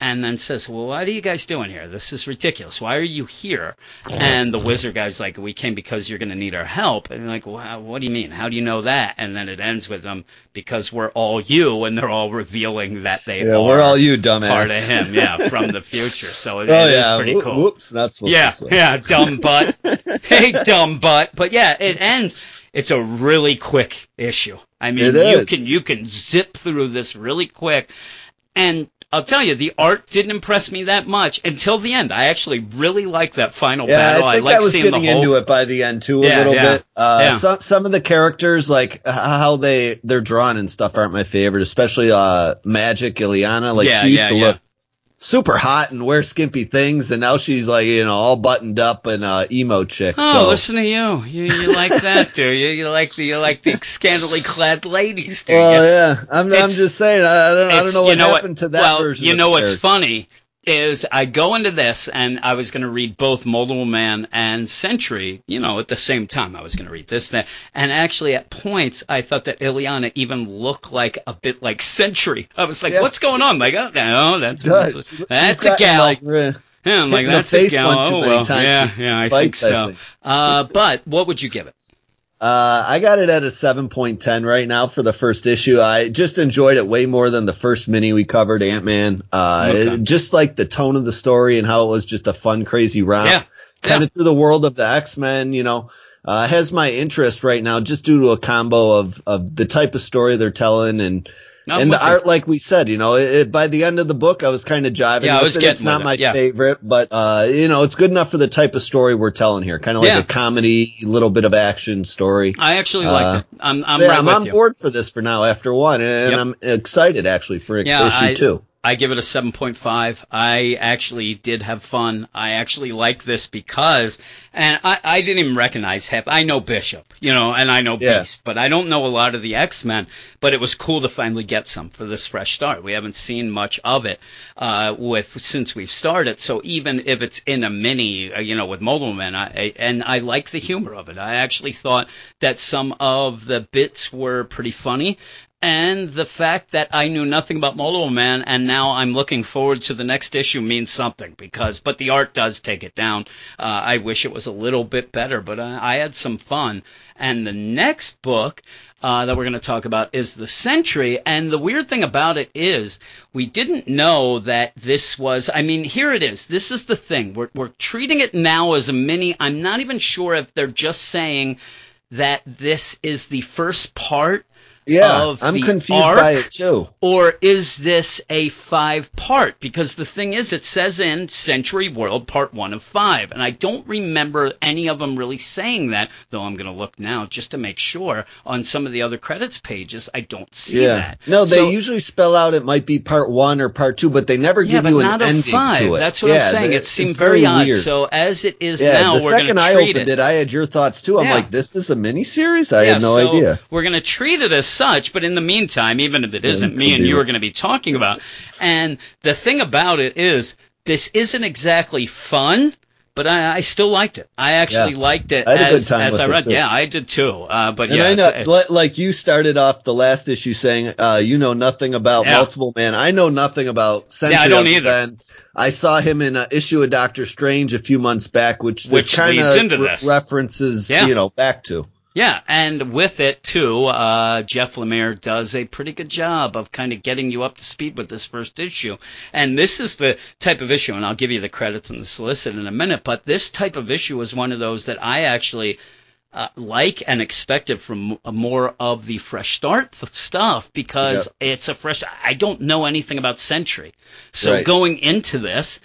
and then says, "Well, what are you guys doing here? This is ridiculous. Why are you here?" And the wizard guy's like, "We came because you're going to need our help." And they're like, "Wow, what do you mean? How do you know that?" And then it ends with them because we're all you, and they're all revealing that they Yeah, are we're all you, dumbass. part of him, yeah, from the future. So it, Oh it is yeah, pretty cool. Whoops, that's supposed Yeah, yeah, dumb butt. hey, dumb butt. But yeah, it ends. It's a really quick issue. I mean, you is. can you can zip through this really quick, and I'll tell you, the art didn't impress me that much until the end. I actually really like that final Yeah, battle. I think like I was seeing the getting whole. into it by the end too a Yeah, little yeah, bit. Uh, yeah. Some some of the characters, like how they they're drawn and stuff, aren't my favorite. Especially uh, Magik Illyana. Like Yeah, she used to look super hot and wear skimpy things, and now she's like you know all buttoned up and uh, emo chick. Oh, so. listen to you. You you like that, do you? You like the you like the scantily clad ladies, do Well, you? yeah, I'm, I'm just saying. I, I don't, I don't know what you know happened to that well, version. You know what's funny is I go into this and I was going to read both Multiple Man and Sentry, you know, at the same time. I was going to read this, that, and actually at points I thought that Illyana even looked like a bit like Sentry. I was like, Yeah. what's going on? Like, oh, no, that's that's, that's a gal. Like, re- yeah, I'm like hit in the that's a gal. Oh well, yeah, yeah, I think I so. think. Uh, but what would you give it? Uh, I got it at a 7.10 right now for the first issue. I just enjoyed it way more than the first mini we covered, Ant-Man. Uh, Okay. it- just like the tone of the story and how it was just a fun, crazy romp. Yeah, Kind yeah. of through the world of the X-Men, you know, uh, has my interest right now just due to a combo of, of the type of story they're telling and, I'm and the art, like we said, you know, it, it- by the end of the book, I was kind of jiving. Yeah, I was it. It's not with my yeah. favorite, but uh, you know, it's good enough for the type of story we're telling here. Kind of like Yeah. a comedy, little bit of action story. I actually Uh, liked it. I'm I'm yeah, right I'm on you. board for this for now after one, and Yep. I'm excited actually for issue I- two. I give it a 7.5. I actually did have fun. I actually like this because, and I, I didn't even recognize half. I know Bishop, you know, and I know Yeah. Beast, but I don't know a lot of the X-Men. But it was cool to finally get some for this fresh start. We haven't seen much of it uh, with since we've started. So even if it's in a mini, uh, you know, with Multiple Men, I, I, and I like the humor of it. I actually thought that some of the bits were pretty funny and the fact that I knew nothing about Multiple Man and now I'm looking forward to the next issue means something because, but the art does take it down. Uh, I wish it was a little bit better, but uh, I had some fun. And the next book uh, that we're going to talk about is The Sentry. And the weird thing about it is we didn't know that this was, I mean, here it is. This is the thing. We're, we're treating it now as a mini. I'm not even sure if they're just saying that this is the first part Yeah, I'm the confused arc, by it too. or is this a five part? Because the thing is, it says in Sentry World Part 1 of 5, and I don't remember any of them really saying that, though I'm going to look now just to make sure. On some of the other credits pages, I don't see Yeah, that. no, they So- usually spell out it might be part one or part two, but they never yeah, give you an not a ending five. to it. That's what yeah, I'm saying. that- it seemed it's very, odd. weird. So as it is now, the we're going second I opened it. it, I had your thoughts too. I'm like, this is a miniseries? I had no so idea. We're going to treat it as such, but in the meantime, even if it isn't me and you are going to be talking about, and the thing about it is, this isn't exactly fun. But I, I still liked it. I actually Yeah. liked it I had a good as, as I read. Yeah, I did too. Uh, but And yeah, I know, it's- li- like you started off the last issue saying, uh, you know nothing about Yeah. Multiple Man. I know nothing about Sentry. Yeah, I don't either. than I saw him in an issue of Doctor Strange a few months back, which Which kind of this. references, Yeah. you know, back to. Yeah, and with it too, uh, Jeff Lemire does a pretty good job of kind of getting you up to speed with this first issue. And this is the type of issue, and I'll give you the credits and the solicit in a minute, but this type of issue is one of those that I actually uh, like and expected from more of the fresh start stuff because it's a fresh. I don't know anything about Sentry, so right. going into this,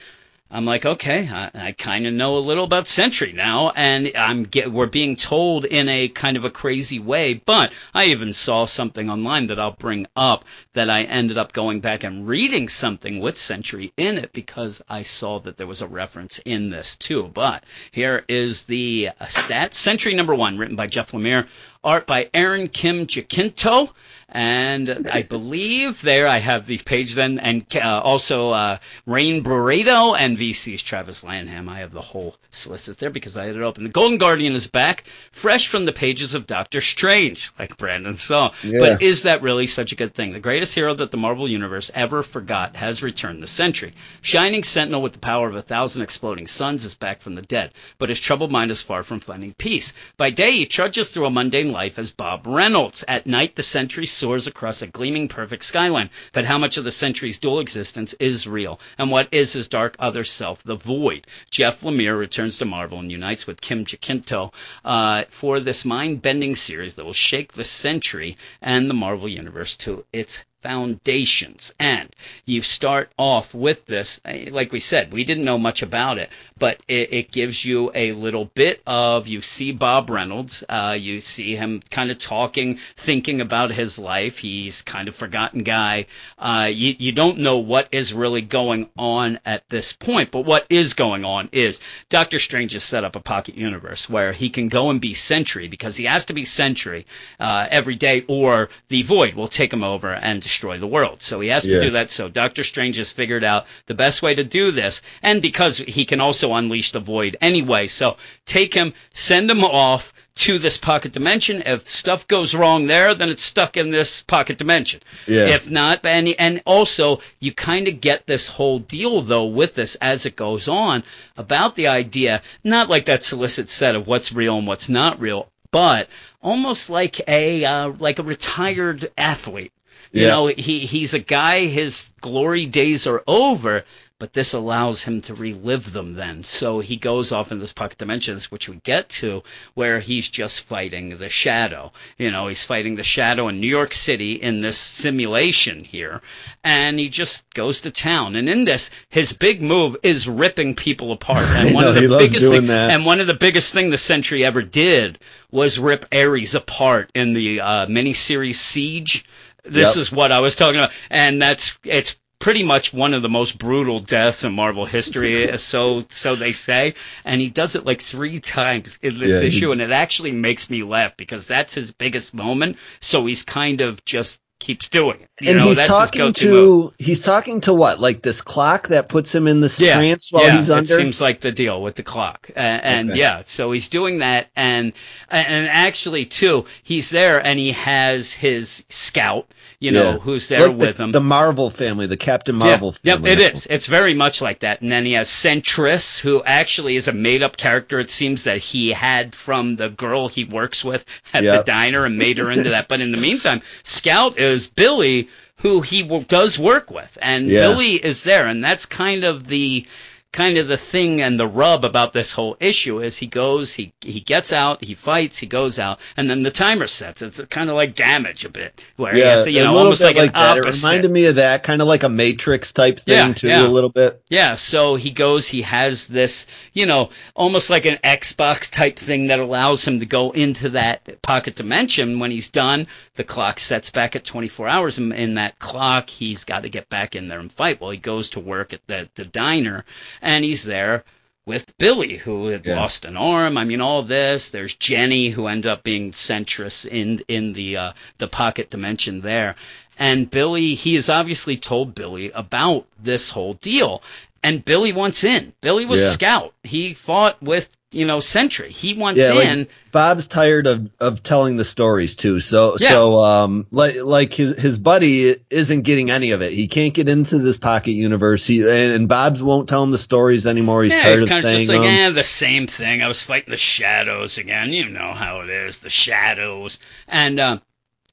I'm like, okay, I, I kind of know a little about Sentry now, and I'm get we're being told in a kind of a crazy way. But I even saw something online that I'll bring up that I ended up going back and reading something with Sentry in it because I saw that there was a reference in this too. But here is the uh, stat: Sentry number one, written by Jeff Lemire, art by Aaron Kim Jacinto. And I believe there I have these page then, and uh, also uh, Rain Beredo and VC's Travis Lanham. I have the whole solicit there because I had it open. The Golden Guardian is back, fresh from the pages of Doctor Strange, like Brandon saw. Yeah. But is that really such a good thing? The greatest hero that the Marvel Universe ever forgot has returned the Sentry. Shining Sentinel with the power of a thousand exploding suns is back from the dead, but his troubled mind is far from finding peace. By day, he trudges through a mundane life as Bob Reynolds. At night, the Sentry soars across a gleaming perfect skyline. But how much of the Sentry's dual existence is real? And what is his dark other self, the void? Jeff Lemire returns to Marvel and unites with Kim Jacinto uh, for this mind-bending series that will shake the Sentry and the Marvel Universe to its foundations. And you start off with this, eh, like we said, we didn't know much about it, but it, it gives you a little bit of, you see Bob Reynolds, uh, you see him kind of talking, thinking about his life. He's kind of forgotten guy. Uh, you, you don't know what is really going on at this point, but what is going on is Doctor Strange has set up a pocket universe where he can go and be Sentry because he has to be Sentry uh, every day or the Void will take him over and destroy the world. So he has to yeah. do that. So Doctor Strange has figured out the best way to do this, and because he can also unleash the void anyway. So take him, send him off to this pocket dimension. If stuff goes wrong there, then it's stuck in this pocket dimension. Yeah. If not, and and also you kind of get this whole deal though with this as it goes on about the idea, not like that solicit set of what's real and what's not real, but almost like a uh, like a retired athlete you yeah. know, he he's a guy. His glory days are over, but this allows him to relive them then. So he goes off in this pocket dimensions, which we get to, where he's just fighting the shadow. You know, he's fighting the shadow in New York City in this simulation here, and he just goes to town. And in this, his big move is ripping people apart. And one know, of the biggest thing, that. and one of the biggest thing the Sentry ever did was rip Ares apart in the uh, miniseries Siege. This yep. is what I was talking about, and that's it's pretty much one of the most brutal deaths in Marvel history, so so they say. And he does it like three times in this yeah, issue, he... and it actually makes me laugh because that's his biggest moment. So he's kind of just keeps doing it. You and know, he's talking to move. he's talking to what like this clock that puts him in the yeah, trance while yeah, he's under. It seems like the deal with the clock, uh, and okay. yeah, so he's doing that, and and actually too, he's there and he has his scout, you know, yeah. who's there like with the, him. The Marvel family, the Captain Marvel yeah, family. Yep, it is. It's very much like that, and then he has Sentress, who actually is a made-up character. It seems that he had from the girl he works with at yep. the diner and made her into that. But in the meantime, Scout is Billy who he w- does work with, and yeah. Billy is there, and that's kind of the kind of the thing and the rub about this whole issue is he goes, he he gets out, he fights, he goes out, and then the timer sets. It's kind of like damage a bit, where yeah, he has to, you know, almost like, like that. Opposite. It reminded me of that, kind of like a Matrix type thing yeah, too, yeah. a little bit. Yeah. So he goes, he has this, you know, almost like an Xbox type thing that allows him to go into that pocket dimension. When he's done, the clock sets back at 24 hours, and in that clock, he's got to get back in there and fight. Well, he goes to work at the the diner and he's there with Billy, who had yeah. lost an arm. I mean, all this. There's Jenny, who ended up being Sentress in in the uh, the pocket dimension there. And Billy, he has obviously told Billy about this whole deal. And Billy wants in. Billy was yeah. scout. He fought with you know, Sentry. He wants yeah, in. Like Bob's tired of, of telling the stories too. So yeah. so um like like his his buddy isn't getting any of it. He can't get into this pocket universe. He, and, and Bob's won't tell him the stories anymore. He's yeah, tired he's of kind saying of just like, eh, the same thing. I was fighting the shadows again. You know how it is, the shadows. And uh,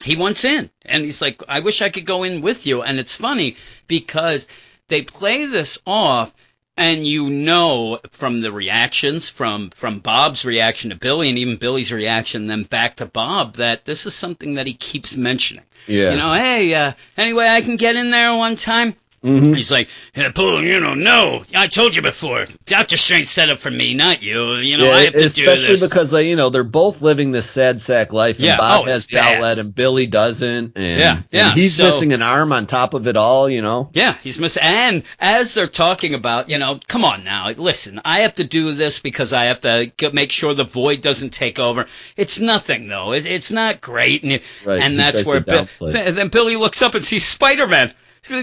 he wants in, and he's like, I wish I could go in with you. And it's funny because they play this off and you know from the reactions from from Bob's reaction to Billy and even Billy's reaction then back to Bob that this is something that he keeps mentioning. Yeah. You know, hey, uh, anyway, I can get in there one time. Mhm. He's like, yeah, Paul, you know, no, I told you before. Doctor Strange set up for me, not you. You know, yeah, I have to do this. especially because like, you know they're both living this sad sack life, and Yeah, Bob oh, has the bad. outlet, and Billy doesn't, and, Yeah, and yeah, he's so- missing an arm on top of it all. You know, Yeah, he's missing. And as they're talking about, you know, come on now, listen, I have to do this because I have to make sure the void doesn't take over. It's nothing though. It, it's not great, and Right, and he that's where Bi- then Billy looks up and sees Spider Man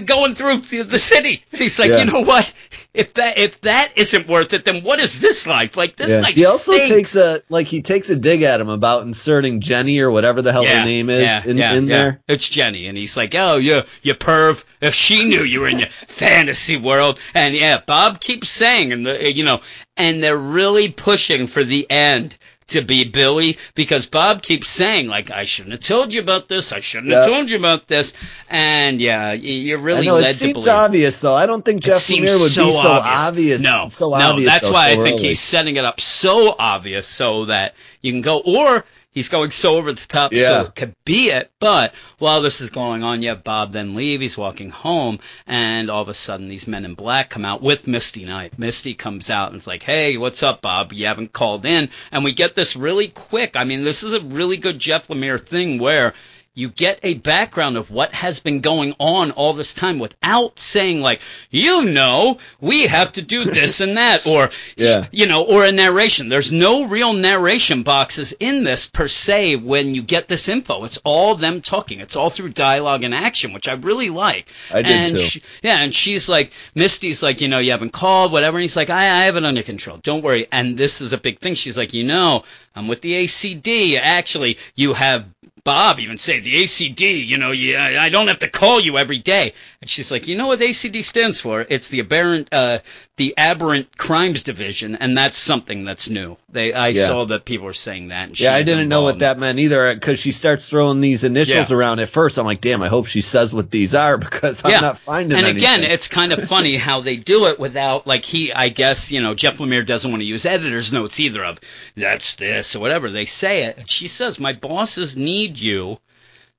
going through the, the city. And he's like, Yeah. you know what? If that if that isn't worth it, then what is this life? Like this Yeah. life He also stinks. takes a like he takes a dig at him about inserting Jenny or whatever the hell her name is yeah, in, yeah, in yeah. there. It's Jenny, and he's like, "Oh, you, you perv! If she knew you were in your fantasy world." And yeah, Bob keeps saying, and the, you know, and they're really pushing for the end to be Billy because Bob keeps saying, like, "I shouldn't have told you about this. I shouldn't have told you about this." And yeah, you're really I know led it to seems believe. obvious though. I don't think It Jeff seems Lemire would so be so obvious. No, so no, obvious. that's though, why I so think he's setting it up so obvious so that you can go, or he's going so over the top so Yeah. it could be it. But while this is going on, you have Bob then leave. He's walking home, and all of a sudden these men in black come out with Misty Knight. Misty comes out and is like, "Hey, what's up, Bob? You haven't called in." And we get this really quick. I mean, this is a really good Jeff Lemire thing where you get a background of what has been going on all this time without saying like you know we have to do this and that or Yeah. you know or a narration. There's no real narration boxes in this per se when you get this info. It's all them talking. It's all through dialogue and action which i really like. I did and too. she- yeah and she's like misty's like you know you haven't called whatever and he's like I, I have it under control. Don't worry. And this is a big thing. She's like you know i'm with the acd actually you have Bob even say the ACD, you know, you, I don't have to call you every day. And she's like, you know what ACD stands for? It's the aberrant, uh, the aberrant crimes division, and that's something that's new. They, I Yeah. saw that people were saying that. And Yeah, I didn't know what that meant either because she starts throwing these initials Yeah. around at first. I'm like, damn, I hope she says what these are because I'm Yeah. not finding And again, it's kind of funny how they do it without, like, he, I guess, you know, Jeff Lemire doesn't want to use editor's notes either of that's this or whatever. They say it. And she says, my bosses need you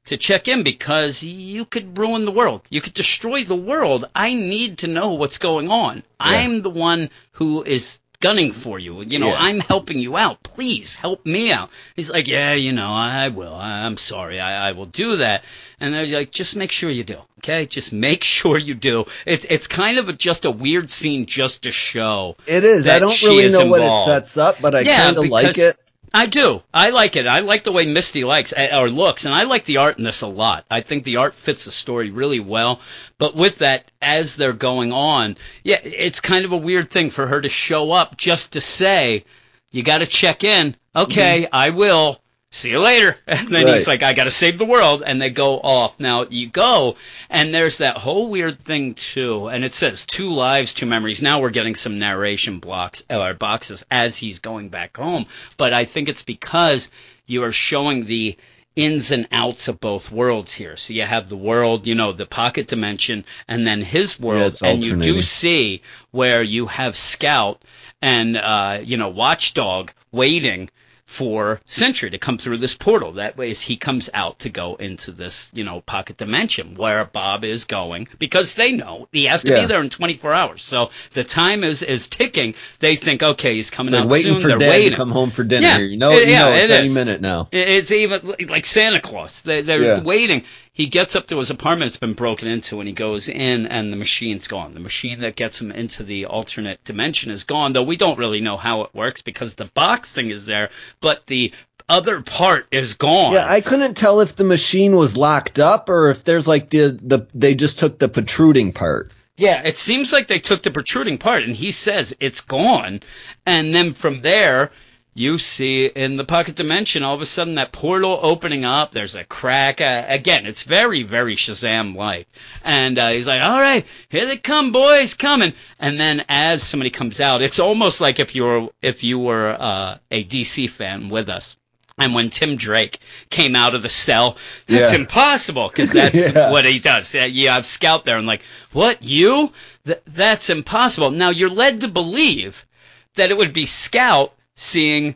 to check in because you could ruin the world. You could destroy the world. I need to know what's going on. I'm the one who is gunning for you. You know, Yeah. I'm helping you out. Please help me out. He's like, yeah, you know, I will. I'm sorry. I, I will do that. And they're like, just make sure you do. Okay, just make sure you do. It's it's kind of a, just a weird scene just to show. it is. I don't really know what it sets up, but I Yeah, kind of like it. I do. I like it. I like the way Misty likes uh, or looks, and I like the art in this a lot. I think the art fits the story really well. But with that, as they're going on, yeah, it's kind of a weird thing for her to show up just to say, "You got to check in." Okay, I will. See you later. And then he's Mm-hmm. Like, I got to save the world. And they go off. Now you go, and there's that whole weird thing too. And it says two lives, two memories. Now we're getting some narration blocks or boxes as he's going back home. But I think it's because you are showing the ins and outs of both worlds here. So you have the world, you know, the pocket dimension, and then his world, it's and you do see where you have Scout and uh, you know Watchdog waiting for Sentry to come through this portal. That way, as he comes out to go into this, you know, pocket dimension where Bob is going, because they know he has to Yeah. be there in 24 hours. So the time is is ticking. They think, okay, he's coming They're out waiting soon. for They're Dad waiting. to come home for dinner. Yeah, you know, it- you yeah, know it's it any is. minute now. It's even like Santa Claus. They, they're Yeah. waiting. He gets up to his apartment. It's been broken into, and he goes in, and the machine's gone. The machine that gets him into the alternate dimension is gone. Though we don't really know how it works because the box thing is there, but the other part is gone. Yeah, I couldn't tell if the machine was locked up or if there's like the the they just took the protruding part. Yeah, it seems like they took the protruding part, and he says it's gone. And then from there, you see in the pocket dimension, all of a sudden that portal opening up. There's a crack. Uh, again, it's very, very Shazam like. And uh, he's like, "All right, here they come, boys, coming." And then as somebody comes out, it's almost like if you were if you were uh, a DC fan with us. And when Tim Drake came out of the cell, that's Yeah. impossible because that's Yeah. what he does. Yeah, You have Scout there, and I'm like, what you? Th- that's impossible. Now you're led to believe that it would be Scout seeing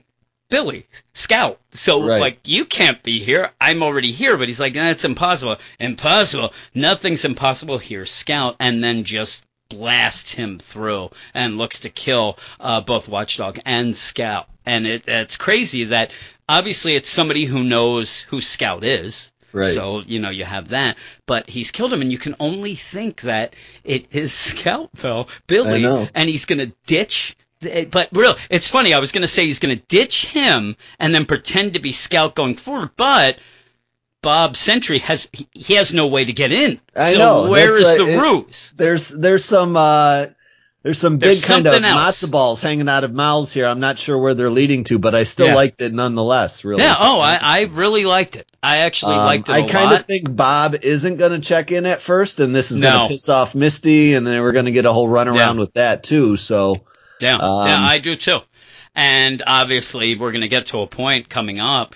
Billy Scout. So Right. like, you can't be here. I'm already here. But he's like, that's impossible. Impossible. Nothing's impossible here. Scout, and then just blasts him through and looks to kill uh, both Watchdog and Scout. And it, it's crazy that obviously it's somebody who knows who Scout is. Right. So, you know, you have that. But he's killed him, and you can only think that it is Scout, though, Billy. I know. And he's going to ditch. The- But real, it's funny. I was going to say he's going to ditch him and then pretend to be Scout going forward. But Bob Sentry has he, has no way to get in. I so know, where that's is the it- ruse? There's there's some uh there's some big There's kind of else. matzo balls hanging out of mouths here. I'm not sure where they're leading to, but I still Yeah. liked it nonetheless. Really. Yeah. Oh, I, I really liked it. I actually Um, liked it I kind of think Bob isn't going to check in at first, and this is No. going to piss off Misty, and then we're going to get a whole runaround with that too. So Yeah, Um, yeah, I do too. And obviously, we're going to get to a point coming up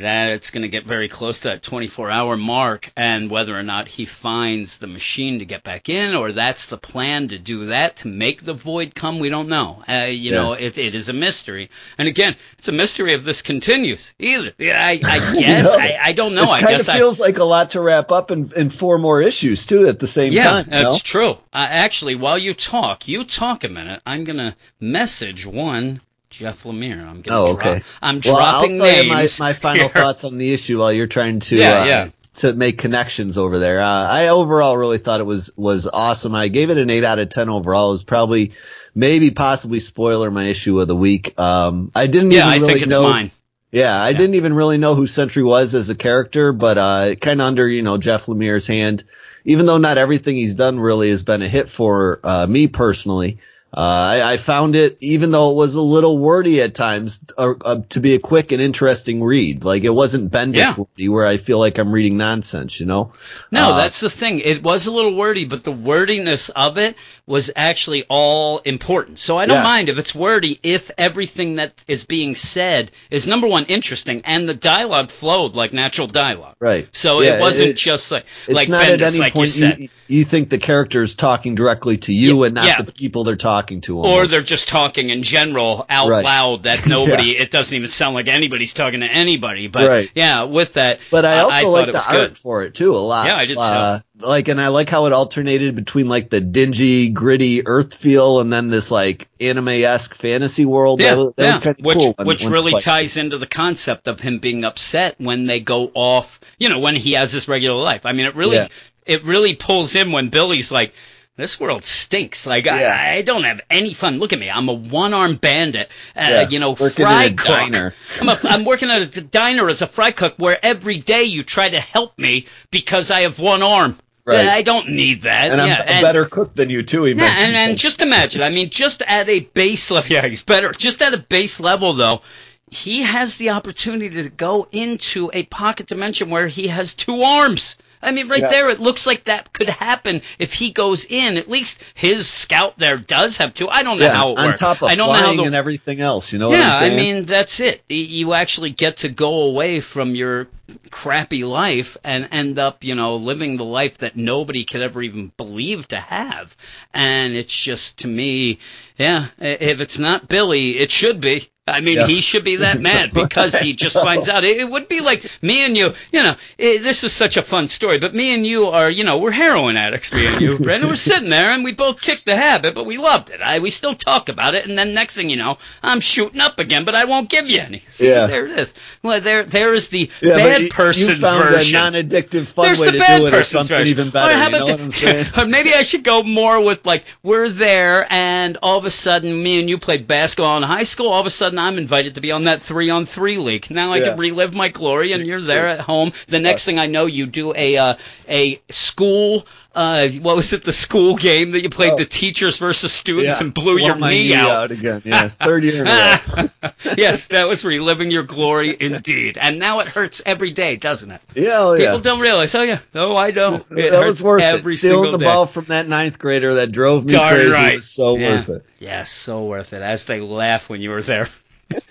that it's going to get very close to that 24 hour mark, and whether or not he finds the machine to get back in, or that's the plan to do that to make the void come, we don't know. Uh, you Yeah. know, it, it is a mystery. And again, it's a mystery if this continues either. Yeah, I, I guess. know. I, I don't know. it I kind guess of I. feels like a lot to wrap up in, in four more issues too at the same Yeah, time. you that's know? true. Uh, actually, while you talk, you talk a minute. I'm gonna message one Jeff Lemire. I'm. Oh, okay. I'm Well, dropping I'll tell you my, my final here. thoughts on the issue while you're trying to Yeah, uh, yeah. to make connections over there. Uh, I overall really thought it was was awesome. I gave it an eight out of ten overall. It was probably maybe possibly spoiler my issue of the week. Um, I didn't Yeah, even I really think it's know. mine. Yeah, I didn't even really know who Sentry was as a character, but uh, kind of under you know Jeff Lemire's hand. Even though not everything he's done really has been a hit for uh, me personally, uh, I, I found it, even though it was a little wordy at times, uh, uh, to be a quick and interesting read. Like it wasn't Bendis Yeah. wordy, where I feel like I'm reading nonsense. You know? No, Uh, that's the thing. It was a little wordy, but the wordiness of it was actually all important. So I don't Yes. mind if it's wordy if everything that is being said is number one interesting and the dialogue flowed like natural dialogue. right. So Yeah, it wasn't it- just like It's like not at Bendis, any like you point said. you, you think the character is talking directly to you Yeah, and not the people they're talking to. or they're just talking in general out Right. loud that nobody it doesn't even sound like anybody's talking to anybody but Right. yeah with that But I also thought like the art good for it too a lot. Yeah, I did too. Uh, like, and I like how it alternated between like the dingy, gritty Earth feel and then this like anime esque fantasy world. yeah, that was, that yeah. was kind of which cool. when- which when really ties into the concept of him being upset when they go off you know when he has his regular life i mean it really Yeah. it really pulls him when billy's like this world stinks. Like Yeah. I, I don't have any fun. Look at me. I'm a one-armed bandit. Uh, Yeah, you know, working fry cook. diner. I'm, a, I'm working at a diner as a fry cook where every day you try to help me because I have one arm. Right. I don't need that. And I'm a and- better cook than you too. He yeah, and, and just imagine. I mean, just at a base level, yeah, he's better. Just at a base level, though, he has the opportunity to go into a pocket dimension where he has two arms. I mean, right Yeah. there, it looks like that could happen if he goes in. At least his scout there does have two. I don't know yeah, how it on works. top of I don't know how flying the and everything else. You know what yeah, I mean that's it. You actually get to go away from your crappy life and end up, you know, living the life that nobody could ever even believe to have. And it's just to me, yeah, if it's not Billy, it should be. I mean, Yeah. he should be that mad because he just finds out. It, it would be like me and you, you know, it, this is such a fun story, but me and you are, you know, we're heroin addicts, me and you, Brandon. We're sitting there and we both kicked the habit, but we loved it. I, we still talk about it. And then next thing you know, I'm shooting up again, but I won't give you any. See, Yeah. there it is. Well, there, there is the yeah, bad you- person's you found version. a non-addictive fun There's way the to bad do it, or something version. even Or better. how You know about the- I'm saying? or maybe I should go more with like we're there, and all of a sudden, me and you played basketball in high school. All of a sudden, I'm invited to be on that three on three league. Now I Yeah. can relive my glory, and you're there at home. The next thing I know, you do a uh, a school. Uh, what was it? The school game that you played Oh. the teachers versus students Yeah, and blew blow your my knee, out. again. Yeah, third year in a row. yes, that was reliving your glory indeed. And now it hurts every day, doesn't it? Yeah, oh, yeah. People don't realize. Oh yeah, no, I don't. It that hurts was worth every it. Stealing single the day. ball from that ninth grader that drove me Darn crazy right. was so Yeah. worth it. Yes, so worth it. As they laugh when you were there.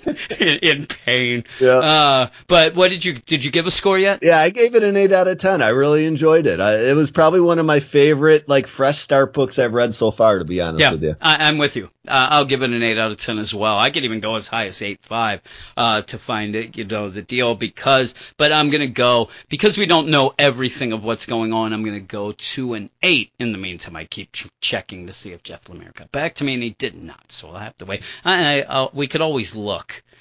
in, in pain. Yeah. Uh, but what did you did you give a score yet? Yeah, I gave it an eight out of ten. I really enjoyed it. I, it was probably one of my favorite like fresh start books I've read so far. To be honest Yeah, with you. I, I'm with you. Uh, I'll give it an eight out of ten as well. I could even go as high as eight five uh, to find it, you know, the deal because. But I'm gonna go because we don't know everything of what's going on. I'm gonna go to an eight. In the meantime, I keep ch- checking to see if Jeff Lemire got back to me, and he did not. So I'll have to wait. I, I, I'll, we could always look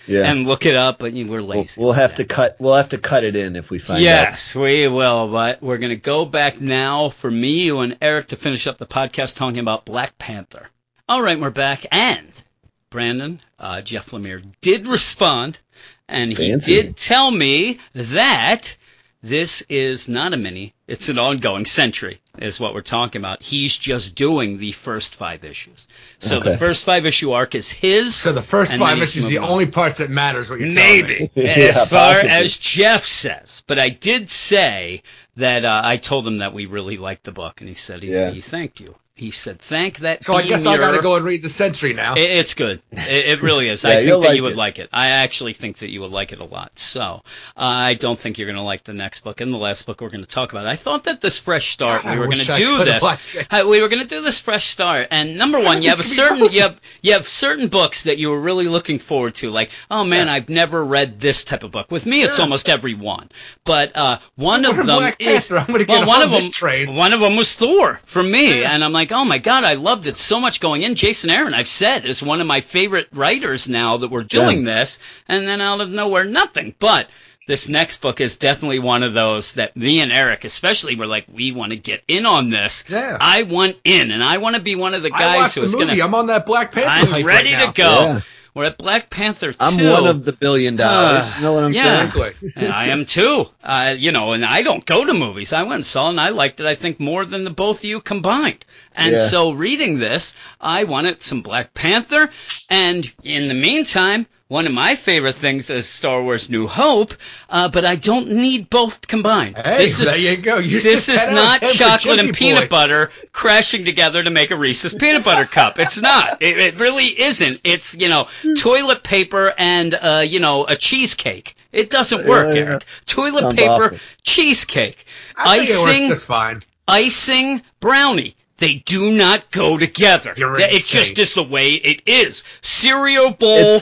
Yeah. and look it up, but we're We'll, lazy. we'll have that. to cut. We'll have to cut it in if we find out. Yes, we will. But we're going to go back now for me, you, and Eric to finish up the podcast talking about Black Panther. All right, we're back. And Brandon, uh, Jeff Lemire did respond, and he Fancy. did tell me that this is not a mini, it's an ongoing Sentry, is what we're talking about. He's just doing the first five issues. So the first five issue arc is his. So the first five he's issues, the on. only parts that matters. What you're Maybe, Yeah, as far possibly. as Jeff says. But I did say that uh, I told him that we really liked the book, and he said he, Yeah. he thanked you. He said, "Thank that." So I guess I got to go and read the Sentry now. It, it's good. It, it really is. Yeah, I think that like you would it. like it. I actually think that you would like it a lot. So uh, I don't think you're going to like the next book and the last book we're going to talk about. I thought that this fresh start, God, we were going to do this. liked it. Uh, we were going to do this fresh start, and number one, you have a This could be certain you have you have certain books that you were really looking forward to. Like, oh man, I've never read this type of book. With me, it's Yeah. almost every one. But uh, one What of them Black is I'm gonna get well, one on of them. train. One of them was Thor for me, and I'm like, oh my god, I loved it so much going in. Jason Aaron, I've said, is one of my favorite writers now that we're doing this, and then out of nowhere, nothing. But this next book is definitely one of those that me and Eric, especially, were like, we want to get in on this. Yeah. I want in, and I want to be one of the guys watched who the is movie. gonna. I'm on that Black Panther I'm hype ready right now. to go. Yeah. We're at Black Panther 2. I'm one of the billion dollars. Uh, you know what I'm yeah. saying? Yeah, I am too. Uh, you know, and I don't go to movies. I went and saw it, and I liked it. I think more than the both of you combined. And Yeah. so, reading this, I wanted some Black Panther. And in the meantime, one of my favorite things is Star Wars: New Hope. Uh, but I don't need both combined. Hey, this is there you go. You're this is 10 out of not chocolate and peanut Boy. butter crashing together to make a Reese's peanut butter cup. It's not. It, it really isn't. It's you know toilet paper and uh, you know a cheesecake. It doesn't work, Yeah, yeah. Eric. Toilet Sounds paper, awful. cheesecake, I think it works icing, just fine. icing, brownie. They do not go together. You're It insane. just is the way it is. Cereal bowl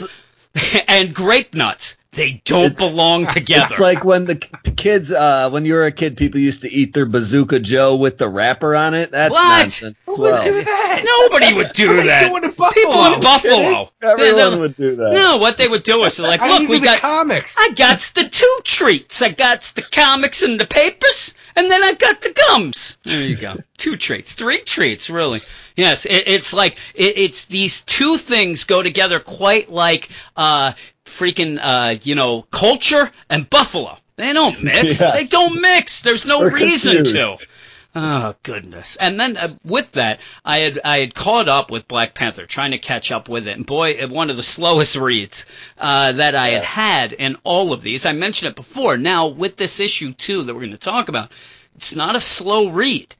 and grape nuts. They don't belong together. It's like when the kids, uh, when you were a kid, people used to eat their Bazooka Joe with the wrapper on it. That's What? nonsense. as Who would well. do that? Nobody would do What are they that. doing in People in Buffalo. Everyone They- they- would do that. No, what they would do is they're like, look, need we the got, comics. I got the two treats. I got the comics and the papers, and then I got the gums. There you go. two treats, three treats, really. Yes, it, it's like it, it's these two things go together quite like uh, freaking uh, you know culture and buffalo. They don't mix. They don't mix. There's no We're reason confused. to. Oh goodness! And then uh, with that, I had I had caught up with Black Panther, trying to catch up with it. And boy, one of the slowest reads uh, that I had had in all of these. I mentioned it before. Now with this issue too that we're going to talk about, it's not a slow read.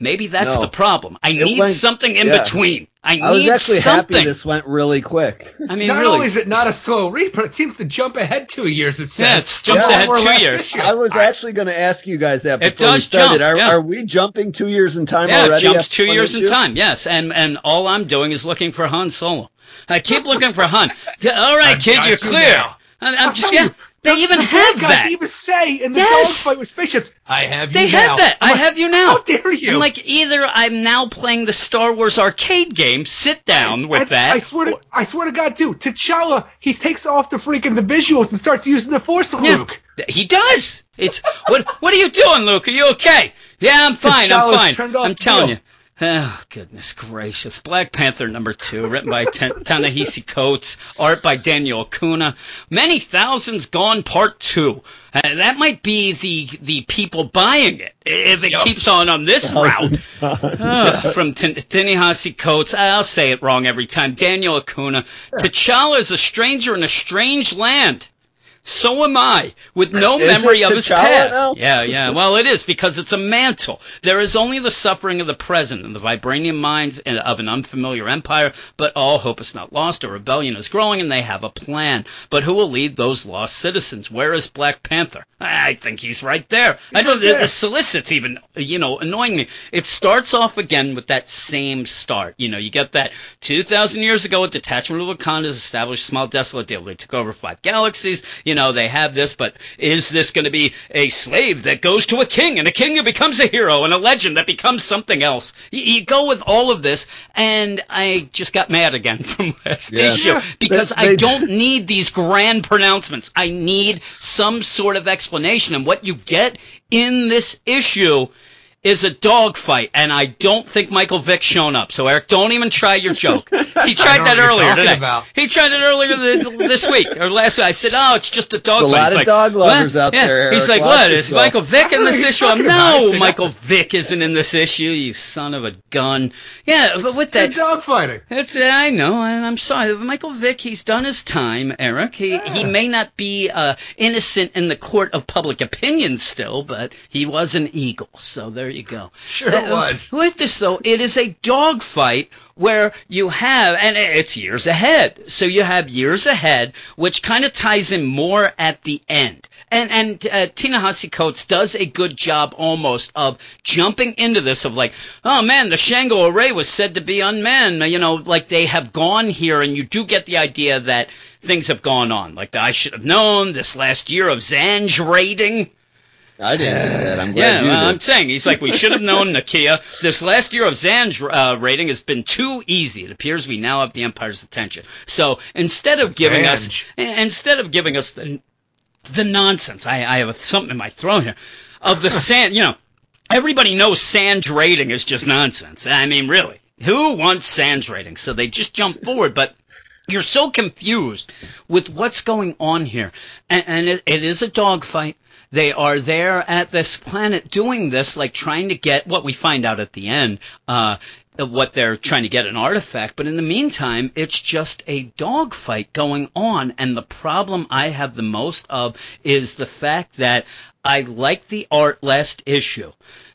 Maybe that's No. the problem. I It need went- something in yeah. between. I I was need actually something. happy this went really quick. I mean, Not really. only is it not a slow read, but it seems to jump ahead two years. It says. Yeah, it jumps Yeah. ahead two years. this year. I was actually going to ask you guys that It before we started. jump, Are, yeah. are we jumping two years in time Yeah, it already? jumps two years in time. Yes, and and all I'm doing is looking for Han Solo. I keep looking for Han. All right, I've kid, you're clear. now. I'm I'll just yeah. you, They the- even the have that. even say in the Yes. fight with spaceships, "I have you They now." have that. I'm I like, have you now. How dare you? I'm like either I'm now playing the Star Wars arcade game. Sit down with I, that. I swear to I swear to God, too. T'Challa, he takes off the freaking the visuals and starts using the Force, Yeah, Luke. he does. It's what? What are you doing, Luke? Are you okay? Yeah, I'm fine. I'm fine. I'm telling you. Oh, goodness gracious. Black Panther number two, written by Ten- Ta-Nehisi Coates, art by Daniel Acuna. Many Thousands Gone Part Two. Uh, that might be the the people buying it if it Yup. keeps on on this route. Ugh, from Ta-Nehisi Coates. I'll say it wrong every time. Daniel Acuna. T'Challa is a stranger in a strange land. So am I, with no Is memory of his past. now? Yeah, yeah. Well, it is because it's a mantle. There is only the suffering of the present and the vibranium minds of an unfamiliar empire, but all hope is not lost. A rebellion is growing, and they have a plan. But who will lead those lost citizens? Where is Black Panther? I think he's right there. I don't. right. The solicit's even, you know, annoying me. It starts off again with that same start. You know, you get that 2,000 years ago, a detachment of Wakanda's established a small desolate deal. They took over five galaxies. You know, they have this, but is this going to be a slave that goes to a king and a king who becomes a hero and a legend that becomes something else? You, you go with all of this, and I just got mad again from last Yeah. issue because They- I don't need these grand pronouncements. I need some sort of explanation. And what you get in this issue is a dogfight, and I don't think Michael Vick's shown up. So Eric, don't even try your joke. He tried that earlier talking today. about. He tried it earlier th- this week or last week. I said, "Oh, it's just a dogfight." A lot He's of like, dog lovers "What?" out Yeah. there, He's Eric. like, Watch "What is yourself." Michael Vick in this issue?" I'm you're talking about. no, It's Michael Vick isn't in this issue. You son of a gun. Yeah, but with that dogfighting. it's I know, and I'm sorry, Michael Vick. He's done his time, Eric. He he may not be uh, innocent in the court of public opinion still, but he was an eagle. So there you go. Sure it Uh, was. With this though, it is a dogfight where you have, and it's years ahead. So you have years ahead, which kind of ties in more at the end. And and uh, Ta-Nehisi Coates does a good job almost of jumping into this of like, oh man, the Shango array was said to be unmanned. You know, like they have gone here, and you do get the idea that things have gone on. Like I should have known this last year of Zanj raiding. I didn't get that. I'm glad Yeah, you well, did. I'm saying he's like we should have known Nakia. This last year of Zanj uh, rating has been too easy. It appears we now have the Empire's attention. So instead of giving us, instead of giving us the, the nonsense, I, I have a, something in my throat here of the sand. You know, everybody knows Sanj rating is just nonsense. I mean, really, who wants Sanj rating? So they just jump forward, but. You're so confused with what's going on here, and, and it, it is a dogfight. They are there at this planet doing this, like trying to get what we find out at the end, uh, what they're trying to get an artifact. But in the meantime, it's just a dogfight going on. And the problem I have the most of is the fact that I like the art last issue.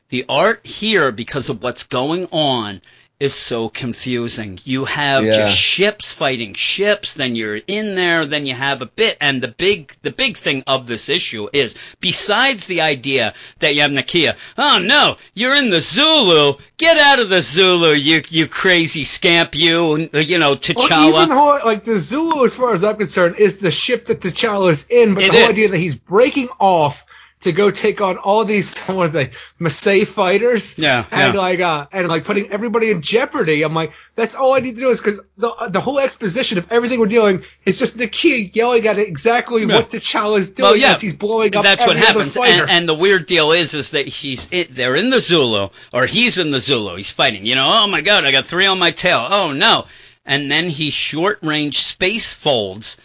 The art here, because of what's going on, is so confusing. You have Yeah. just ships fighting ships, then you're in there, then you have a bit, and the big, the big thing of this issue is, besides the idea that you have Nakia, oh no, you're in the Zulu, get out of the Zulu, you, you crazy scamp, you, you know, Well, T'Challa. even though, like the Zulu, as far as I'm concerned, is the ship that T'Challa is in, but It the whole is. idea that he's breaking off to go take on all these what are they Maasai fighters, Yeah, and yeah. like uh, and like putting everybody in jeopardy. I'm like, that's all I need to do is because the the whole exposition of everything we're doing is just Nakia yelling at exactly Yeah. what T'Challa is doing Well, yeah, as he's blowing up That's what happens. And, and the weird deal is, is that he's it, they're in the Zulu, or he's in the Zulu. He's fighting. You know, oh my God, I got three on my tail. Oh no! And then he short range space folds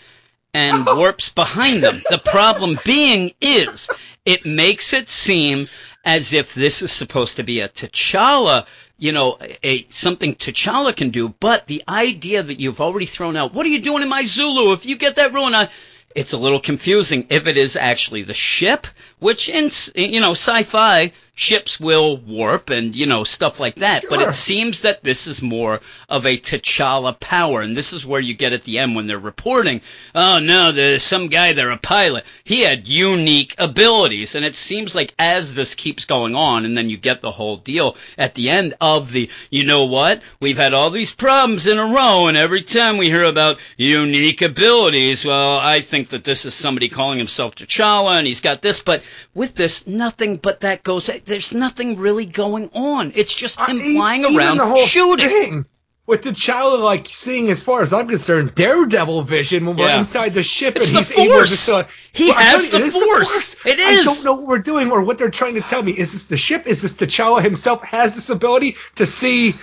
and oh. warps behind them. The problem being is it makes it seem as if this is supposed to be a T'Challa, you know, a something T'Challa can do, but the idea that you've already thrown out, what are you doing in my Zulu? If you get that ruined, I, it's a little confusing if it is actually the ship, which in you know sci-fi ships will warp and you know stuff like that. But it seems that this is more of a T'Challa power, and this is where you get at the end when they're reporting, oh no, there's some guy there, a pilot. He had unique abilities, and it seems like as this keeps going on, and then you get the whole deal at the end of the, you know what, we've had all these problems in a row, and every time we hear about unique abilities, well, I think that this is somebody calling himself T'Challa, and he's got this, but with this, nothing but that goes. There's nothing really going on. It's just him Uh, e- flying even around the whole shooting. Thing. With T'Challa, like seeing, as far as I'm concerned, Daredevil vision when we're inside the ship It's and the he's able Force. to. He Well, I has you, the it is Force. It I don't know what we're doing or what they're trying to tell me. Is this the ship? Is this T'Challa himself has this ability to see